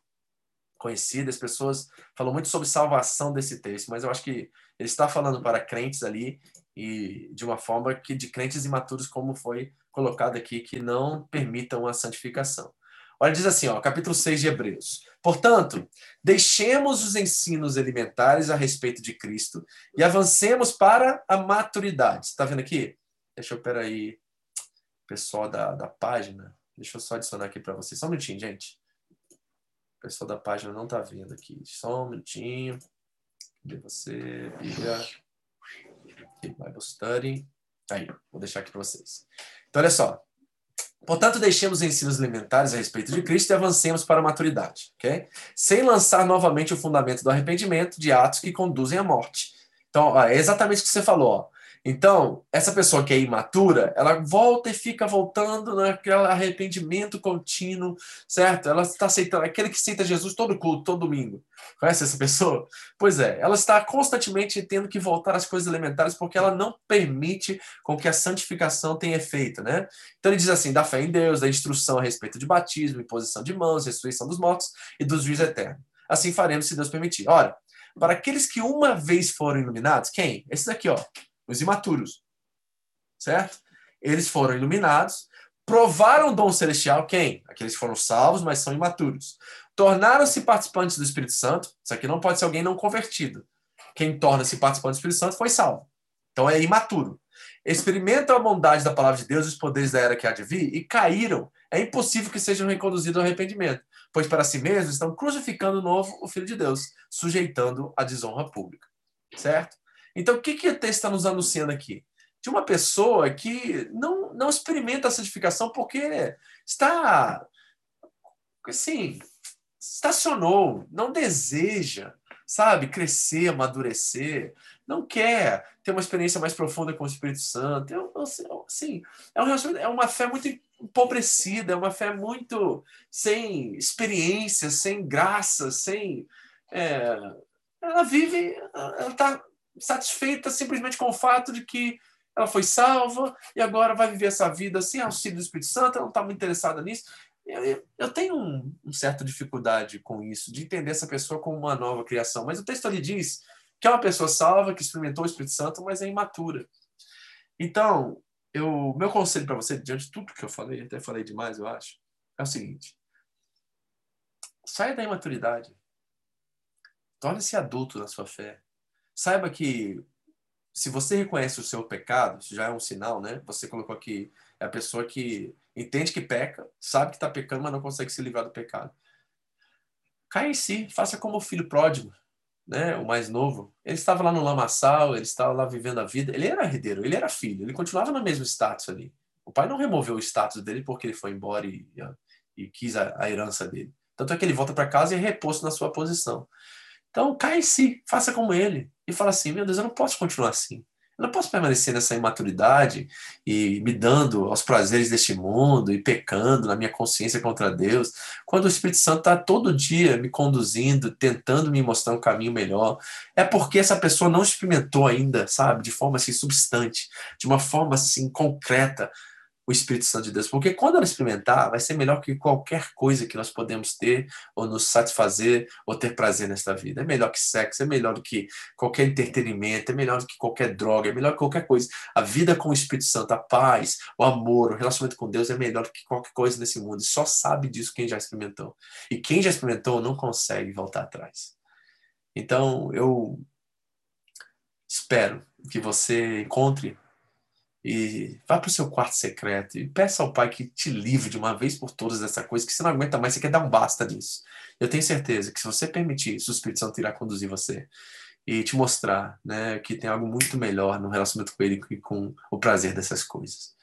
conhecido, as pessoas falam muito sobre salvação desse texto, mas eu acho que ele está falando para crentes ali e de uma forma que de crentes imaturos, como foi colocado aqui, que não permitam a santificação. Olha, diz assim, ó, capítulo 6 de Hebreus. Portanto, deixemos os ensinos elementares a respeito de Cristo e avancemos para a maturidade. Está vendo aqui? Deixa eu, peraí, pessoal da, da página, deixa eu só adicionar aqui para vocês. Só um minutinho, gente. O pessoal da página não está vendo aqui. Só um minutinho. Cadê você, Bíblia? Bible Study. Aí, vou deixar aqui para vocês. Então, olha só. Portanto, deixemos ensinos elementares a respeito de Cristo e avancemos para a maturidade, ok? Sem lançar novamente o fundamento do arrependimento de atos que conduzem à morte. Então, é exatamente o que você falou. Ó. Então, essa pessoa que é imatura, ela volta e fica voltando naquele arrependimento contínuo, certo? Ela está aceitando, aquele que aceita Jesus todo culto, todo domingo. Conhece essa pessoa? Pois é, ela está constantemente tendo que voltar às coisas elementares porque ela não permite com que a santificação tenha efeito, né? Então ele diz assim, da fé em Deus, da instrução a respeito de batismo, imposição de mãos, ressurreição dos mortos e do juízo eterno. Assim faremos se Deus permitir. Ora, para aqueles que uma vez foram iluminados, quem? Esses aqui, ó, os imaturos. Certo? Eles foram iluminados, provaram o dom celestial, quem? Aqueles que foram salvos, mas são imaturos. Tornaram-se participantes do Espírito Santo. Isso aqui não pode ser alguém não convertido. Quem torna-se participante do Espírito Santo foi salvo. Então é imaturo. Experimentam a bondade da palavra de Deus e os poderes da era que há de vir e caíram. É impossível que sejam reconduzidos ao arrependimento, pois para si mesmos estão crucificando o novo, o Filho de Deus, sujeitando a desonra pública. Certo? Então, o que, que o texto está nos anunciando aqui? De uma pessoa que não, não experimenta a santificação porque está, assim, estacionou, não deseja, sabe, crescer, amadurecer, não quer ter uma experiência mais profunda com o Espírito Santo. Eu, assim, é, um é uma fé muito empobrecida, é uma fé muito sem experiência, sem graça, sem. É, ela vive, ela está satisfeita simplesmente com o fato de que ela foi salva e agora vai viver essa vida sem auxílio do Espírito Santo, ela não está muito interessada nisso. Eu, eu tenho um, um certa dificuldade com isso, de entender essa pessoa como uma nova criação, mas o texto ali diz que é uma pessoa salva, que experimentou o Espírito Santo, mas é imatura. Então, eu, meu conselho para você, diante de tudo que eu falei, até falei demais, eu acho, é o seguinte: saia da imaturidade. Torne-se adulto na sua fé. Saiba que se você reconhece o seu pecado, isso já é um sinal, né? Você colocou aqui, é a pessoa que entende que peca, sabe que está pecando, mas não consegue se livrar do pecado. Caia em si, faça como o filho pródigo, né? O mais novo. Ele estava lá no lamaçal, ele estava lá vivendo a vida. Ele era herdeiro, ele era filho, ele continuava no mesmo status ali. O pai não removeu o status dele porque ele foi embora e, e quis a, a herança dele. Tanto é que ele volta para casa e é reposto na sua posição. Então, cai em si, faça como ele. E fala assim: meu Deus, eu não posso continuar assim. Eu não posso permanecer nessa imaturidade e me dando aos prazeres deste mundo e pecando na minha consciência contra Deus, quando o Espírito Santo está todo dia me conduzindo, tentando me mostrar um caminho melhor. É porque essa pessoa não experimentou ainda, sabe, de forma assim substante, de uma forma assim concreta, o Espírito Santo de Deus. Porque quando ela experimentar, vai ser melhor que qualquer coisa que nós podemos ter, ou nos satisfazer, ou ter prazer nesta vida. É melhor que sexo, é melhor do que qualquer entretenimento, é melhor do que qualquer droga, é melhor que qualquer coisa. A vida com o Espírito Santo, a paz, o amor, o relacionamento com Deus é melhor do que qualquer coisa nesse mundo. E só sabe disso quem já experimentou. E quem já experimentou não consegue voltar atrás. Então, eu espero que você encontre e vá para o seu quarto secreto e peça ao Pai que te livre de uma vez por todas dessa coisa, que você não aguenta mais, você quer dar um basta nisso. Eu tenho certeza que se você permitir, o Espírito Santo irá conduzir você e te mostrar né, que tem algo muito melhor no relacionamento com Ele e com o prazer dessas coisas.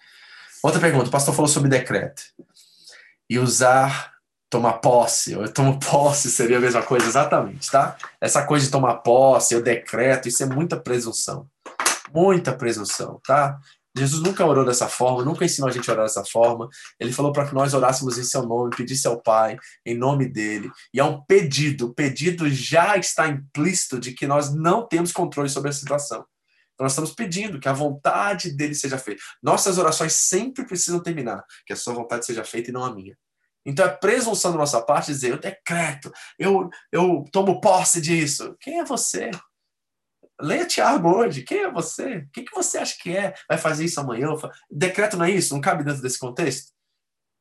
Outra pergunta, o pastor falou sobre decreto. E usar, tomar posse, eu tomo posse seria a mesma coisa, exatamente, tá? Essa coisa de tomar posse, eu decreto, isso é muita presunção muita presunção, tá? Jesus nunca orou dessa forma, nunca ensinou a gente a orar dessa forma. Ele falou para que nós orássemos em seu nome, pedisse ao Pai, em nome dele. E é um pedido. O pedido já está implícito de que nós não temos controle sobre a situação. Então, nós estamos pedindo que a vontade dele seja feita. Nossas orações sempre precisam terminar, que a sua vontade seja feita e não a minha. Então, é presunção da nossa parte dizer: eu decreto, eu, eu tomo posse disso. Quem é você? Leia Tiago hoje. Quem é você? O que, que você acha que é? Vai fazer isso amanhã? Decreto não é isso? Não cabe dentro desse contexto?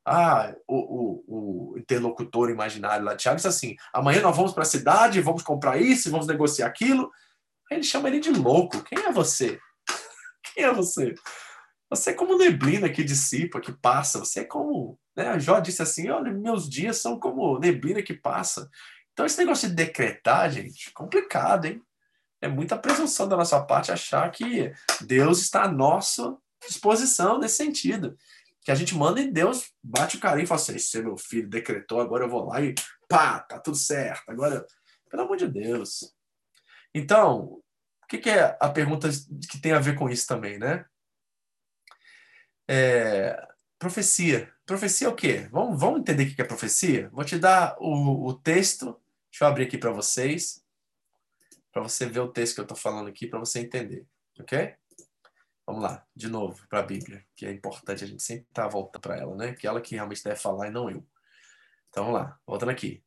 Ah, o, o, o interlocutor imaginário lá, Tiago, disse assim: amanhã nós vamos para a cidade, vamos comprar isso, vamos negociar aquilo. Aí ele chama ele de louco. Quem é você? Quem é você? Você é como neblina que dissipa, que passa. Você é como. Né? Jó disse assim: olha, meus dias são como neblina que passa. Então, esse negócio de decretar, gente, complicado, hein? É muita presunção da nossa parte achar que Deus está à nossa disposição nesse sentido. Que a gente manda e Deus bate o carinho e fala assim: esse é meu filho, decretou, agora eu vou lá e pá, tá tudo certo. Agora, pelo amor de Deus. Então, o que, que é a pergunta que tem a ver com isso também, né? É, profecia. Profecia é o quê? Vamos, vamos entender o que é profecia? Vou te dar o, o texto. Deixa eu abrir aqui para vocês. Para você ver o texto que eu estou falando aqui, para você entender. Ok? Vamos lá, de novo, para a Bíblia, que é importante a gente sempre estar tá voltando para ela, né? Que ela que realmente deve falar e não eu. Então vamos lá, voltando aqui.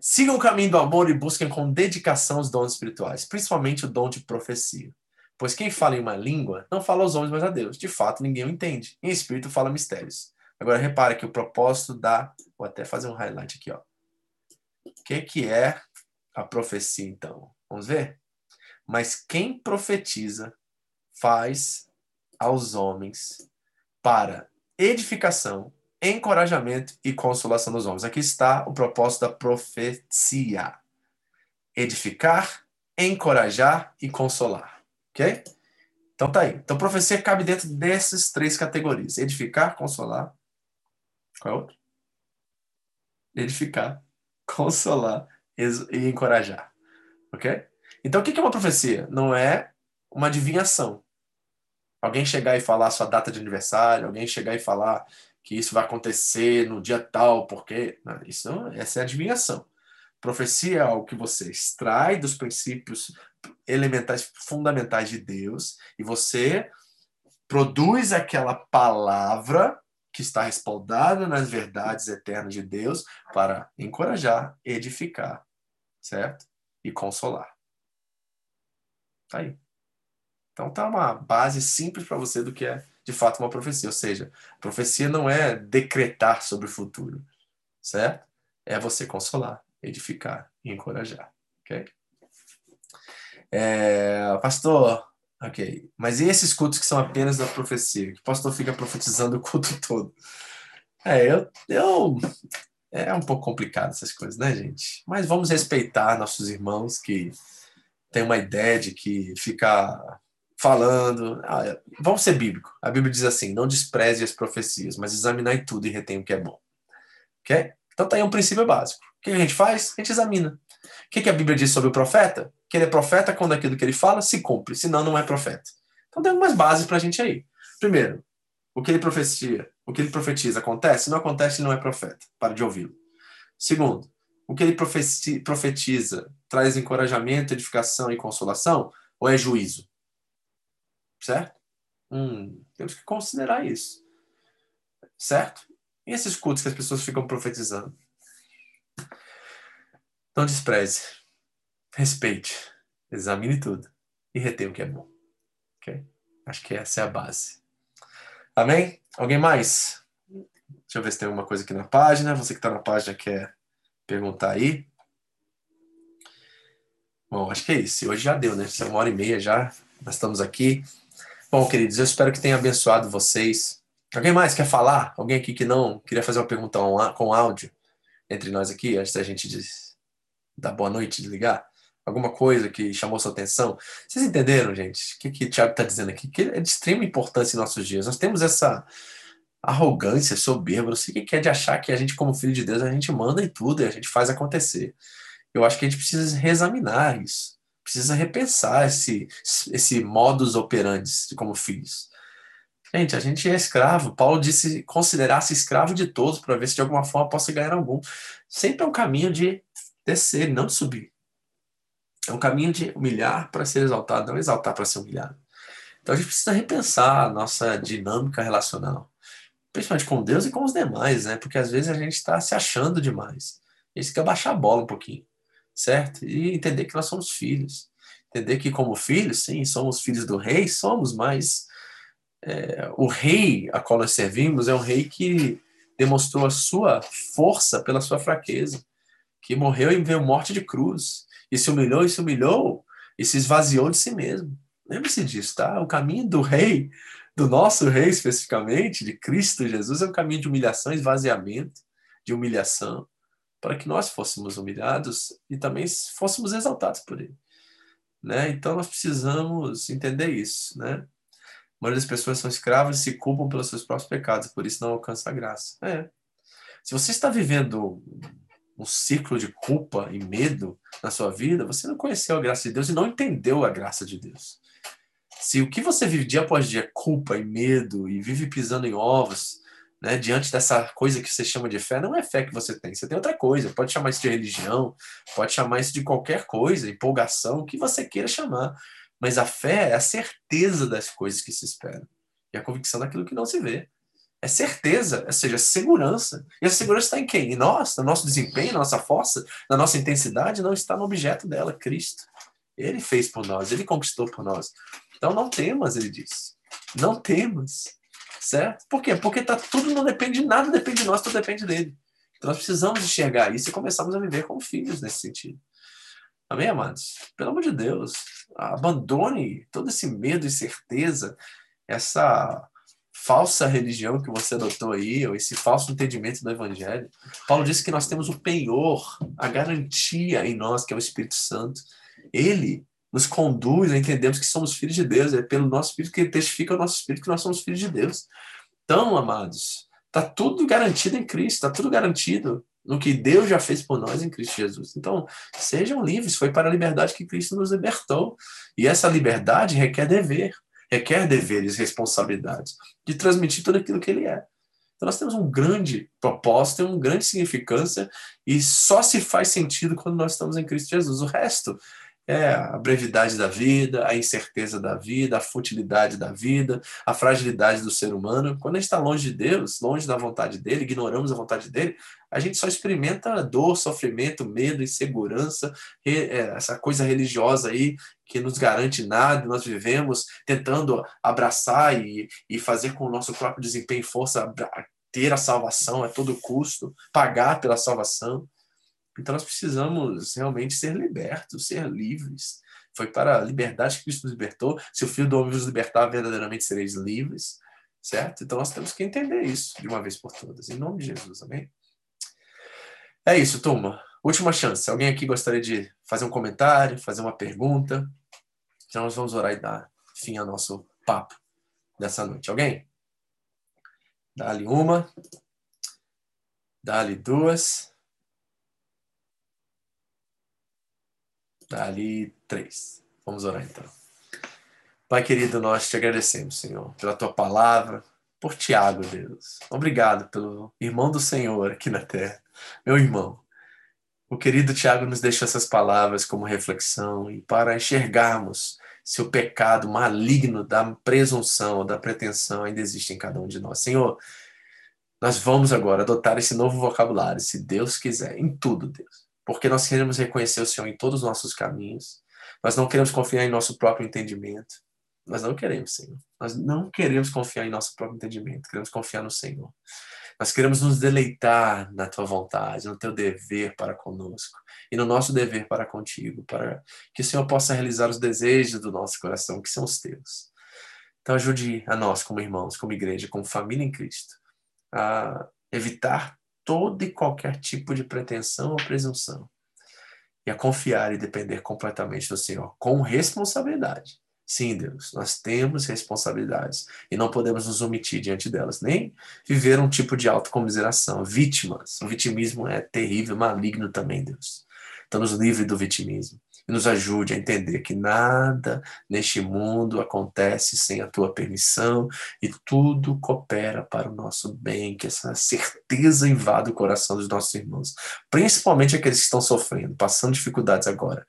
Sigam o caminho do amor e busquem com dedicação os dons espirituais, principalmente o dom de profecia. Pois quem fala em uma língua não fala aos homens, mas a Deus. De fato, ninguém o entende. Em espírito fala mistérios. Agora repare que o propósito da. Vou até fazer um highlight aqui, ó. O que, que é a profecia, então? Vamos ver? Mas quem profetiza faz aos homens para edificação, encorajamento e consolação dos homens. Aqui está o propósito da profecia: edificar, encorajar e consolar. Ok? Então tá aí. Então profecia cabe dentro dessas três categorias: edificar, consolar. Qual é outro? Edificar, consolar e encorajar. Ok? Então o que é uma profecia? Não é uma adivinhação. Alguém chegar e falar sua data de aniversário, alguém chegar e falar que isso vai acontecer no dia tal, porque não, isso essa é adivinhação. Profecia é algo que você extrai dos princípios elementais, fundamentais de Deus, e você produz aquela palavra que está respaldada nas verdades eternas de Deus para encorajar, edificar, certo? E consolar. Tá aí. Então tá uma base simples para você do que é de fato uma profecia. Ou seja, profecia não é decretar sobre o futuro, certo? É você consolar, edificar e encorajar, ok? É, pastor, ok. Mas e esses cultos que são apenas da profecia? Que o pastor fica profetizando o culto todo? É, eu, eu é um pouco complicado essas coisas, né, gente? Mas vamos respeitar nossos irmãos que têm uma ideia de que ficar falando. Ah, vamos ser bíblico. A Bíblia diz assim: não despreze as profecias, mas examinai tudo e retém o que é bom. Ok? Então tá aí um princípio básico. O que a gente faz? A gente examina. O que, a Bíblia diz sobre o profeta? Que ele é profeta quando aquilo que ele fala se cumpre, senão não é profeta. Então tem algumas bases para a gente aí. Primeiro, o que ele profecia, o que ele profetiza acontece? Se não acontece, ele não é profeta. Para de ouvi-lo. Segundo, o que ele profetiza traz encorajamento, edificação e consolação ou é juízo? Certo? Hum, temos que considerar isso. Certo? E esses cultos que as pessoas ficam profetizando? Não despreze. Respeite. Examine tudo. E retenha o que é bom. Ok? Acho que essa é a base. Amém? Alguém mais? Deixa eu ver se tem alguma coisa aqui na página. Você que está na página quer perguntar aí. Bom, acho que é isso. Hoje já deu, né? é uma hora e meia já. Nós estamos aqui. Bom, queridos, eu espero que tenha abençoado vocês. Alguém mais quer falar? Alguém aqui que não queria fazer uma pergunta com áudio entre nós aqui, antes da gente dar boa noite, desligar? Alguma coisa que chamou sua atenção? Vocês entenderam, gente? O que, que o Tiago está dizendo aqui? Que é de extrema importância em nossos dias. Nós temos essa arrogância, soberba, não sei o que é de achar que a gente, como filho de Deus, a gente manda em tudo e a gente faz acontecer. Eu acho que a gente precisa reexaminar isso precisa repensar esse, esse modus operandi como filhos. Gente, a gente é escravo. Paulo disse considerar-se escravo de todos para ver se de alguma forma possa ganhar algum. Sempre é um caminho de descer, não de subir. É um caminho de humilhar para ser exaltado, não exaltar para ser humilhado. Então a gente precisa repensar a nossa dinâmica relacional, principalmente com Deus e com os demais, né? Porque às vezes a gente está se achando demais. A gente quer baixar a bola um pouquinho certo? E entender que nós somos filhos. Entender que, como filhos, sim, somos filhos do rei, somos, mas é, o rei a qual nós servimos é um rei que demonstrou a sua força pela sua fraqueza, que morreu e veio morte de cruz, e se humilhou e se humilhou e se esvaziou de si mesmo. Lembre-se disso, tá? O caminho do rei, do nosso rei especificamente, de Cristo Jesus, é um caminho de humilhação, esvaziamento, de humilhação, para que nós fôssemos humilhados e também fôssemos exaltados por Ele. Né? Então nós precisamos entender isso. Né? A maioria das pessoas são escravas e se culpam pelos seus próprios pecados, por isso não alcança a graça. É. Se você está vivendo um ciclo de culpa e medo na sua vida, você não conheceu a graça de Deus e não entendeu a graça de Deus. Se o que você vive dia após dia é culpa e medo e vive pisando em ovos, né, diante dessa coisa que você chama de fé, não é fé que você tem, você tem outra coisa. Pode chamar isso de religião, pode chamar isso de qualquer coisa, empolgação, o que você queira chamar. Mas a fé é a certeza das coisas que se esperam e a convicção daquilo que não se vê. É certeza, ou seja, segurança. E a segurança está em quem? Em nós, no nosso desempenho, na nossa força, na nossa intensidade, não está no objeto dela, Cristo. Ele fez por nós, ele conquistou por nós. Então não temas, ele diz. Não temas. Certo? Por quê? Porque tá, tudo não depende de nada, depende de nós, tudo depende dele. Então nós precisamos enxergar isso e começarmos a viver como filhos nesse sentido. Amém, amados? Pelo amor de Deus, abandone todo esse medo e certeza, essa falsa religião que você adotou aí, ou esse falso entendimento do Evangelho. Paulo disse que nós temos o penhor, a garantia em nós, que é o Espírito Santo. Ele nos conduz a entendermos que somos filhos de Deus, é pelo nosso Espírito que ele testifica o nosso Espírito que nós somos filhos de Deus. Então, amados, está tudo garantido em Cristo, está tudo garantido no que Deus já fez por nós em Cristo Jesus. Então, sejam livres, foi para a liberdade que Cristo nos libertou. E essa liberdade requer dever requer deveres responsabilidades de transmitir tudo aquilo que ele é. Então nós temos um grande propósito, uma grande significância e só se faz sentido quando nós estamos em Cristo Jesus. O resto é a brevidade da vida, a incerteza da vida, a futilidade da vida, a fragilidade do ser humano. Quando a gente está longe de Deus, longe da vontade dele, ignoramos a vontade dele, a gente só experimenta dor, sofrimento, medo, insegurança, é, essa coisa religiosa aí que nos garante nada, nós vivemos tentando abraçar e, e fazer com o nosso próprio desempenho e força ter a salvação a todo custo, pagar pela salvação. Então nós precisamos realmente ser libertos, ser livres. Foi para a liberdade que Cristo nos libertou. Se o Filho do Homem vos libertar, verdadeiramente sereis livres. Certo? Então nós temos que entender isso de uma vez por todas. Em nome de Jesus, amém? É isso, turma. Última chance. Alguém aqui gostaria de fazer um comentário, fazer uma pergunta? Então nós vamos orar e dar fim ao nosso papo dessa noite. Alguém? Dá-lhe uma. Dá-lhe duas. Ali, três. Vamos orar então. Pai querido, nós te agradecemos, Senhor, pela tua palavra, por Tiago, Deus. Obrigado pelo irmão do Senhor aqui na terra, meu irmão. O querido Tiago nos deixa essas palavras como reflexão e para enxergarmos se o pecado maligno da presunção, da pretensão ainda existe em cada um de nós. Senhor, nós vamos agora adotar esse novo vocabulário, se Deus quiser, em tudo, Deus porque nós queremos reconhecer o Senhor em todos os nossos caminhos. Nós não queremos confiar em nosso próprio entendimento. Nós não queremos, Senhor. Nós não queremos confiar em nosso próprio entendimento. Queremos confiar no Senhor. Nós queremos nos deleitar na tua vontade, no teu dever para conosco e no nosso dever para contigo, para que o Senhor possa realizar os desejos do nosso coração, que são os teus. Então, ajude a nós, como irmãos, como igreja, como família em Cristo, a evitar todo e qualquer tipo de pretensão ou presunção e a confiar e depender completamente do Senhor, com responsabilidade. Sim, Deus, nós temos responsabilidades e não podemos nos omitir diante delas, nem viver um tipo de autocomiseração, vítimas. O vitimismo é terrível, maligno também, Deus. Então, nos livre do vitimismo e nos ajude a entender que nada neste mundo acontece sem a tua permissão e tudo coopera para o nosso bem, que essa certeza invada o coração dos nossos irmãos, principalmente aqueles que estão sofrendo, passando dificuldades agora.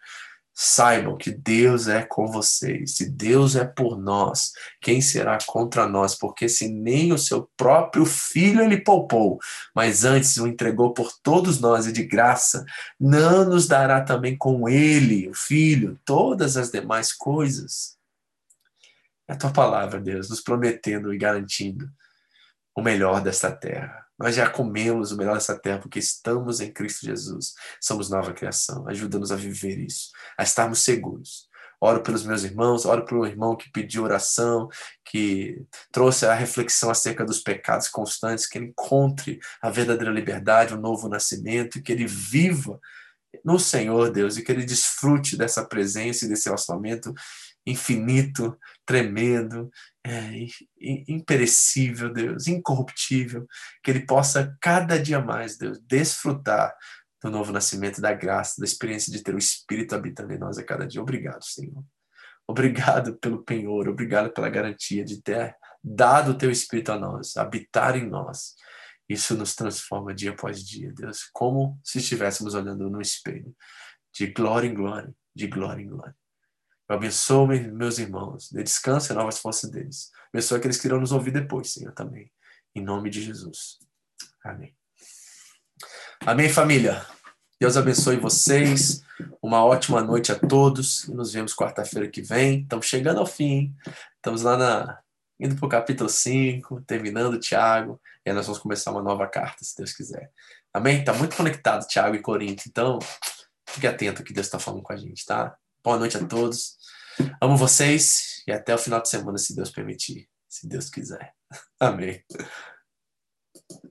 Saibam que Deus é com vocês. Se Deus é por nós, quem será contra nós? Porque se nem o seu próprio filho ele poupou, mas antes o entregou por todos nós e de graça, não nos dará também com ele, o filho, todas as demais coisas? É a tua palavra, Deus, nos prometendo e garantindo o melhor desta terra. Nós já comemos o melhor dessa terra porque estamos em Cristo Jesus. Somos nova criação. Ajuda-nos a viver isso, a estarmos seguros. Oro pelos meus irmãos, oro pelo irmão que pediu oração, que trouxe a reflexão acerca dos pecados constantes, que ele encontre a verdadeira liberdade, o novo nascimento, que ele viva no Senhor, Deus, e que ele desfrute dessa presença e desse relacionamento infinito, tremendo, é, imperecível, Deus, incorruptível, que ele possa cada dia mais, Deus, desfrutar do novo nascimento, da graça, da experiência de ter o Espírito habitando em nós a cada dia. Obrigado, Senhor. Obrigado pelo penhor, obrigado pela garantia de ter dado o teu Espírito a nós, habitar em nós. Isso nos transforma dia após dia, Deus, como se estivéssemos olhando no espelho, de glória em glória, de glória em glória. Eu abençoo meus irmãos, dê descanso e novas forças deles. Abençoe aqueles que irão nos ouvir depois, Senhor, também. Em nome de Jesus. Amém. Amém, família. Deus abençoe vocês. Uma ótima noite a todos. Nos vemos quarta-feira que vem. Estamos chegando ao fim. Estamos lá na indo para o capítulo 5, terminando Tiago. E aí nós vamos começar uma nova carta, se Deus quiser. Amém? Está muito conectado Tiago e Corinto. Então, fique atento ao que Deus está falando com a gente, tá? Boa noite a todos. Amo vocês e até o final de semana, se Deus permitir. Se Deus quiser. Amém.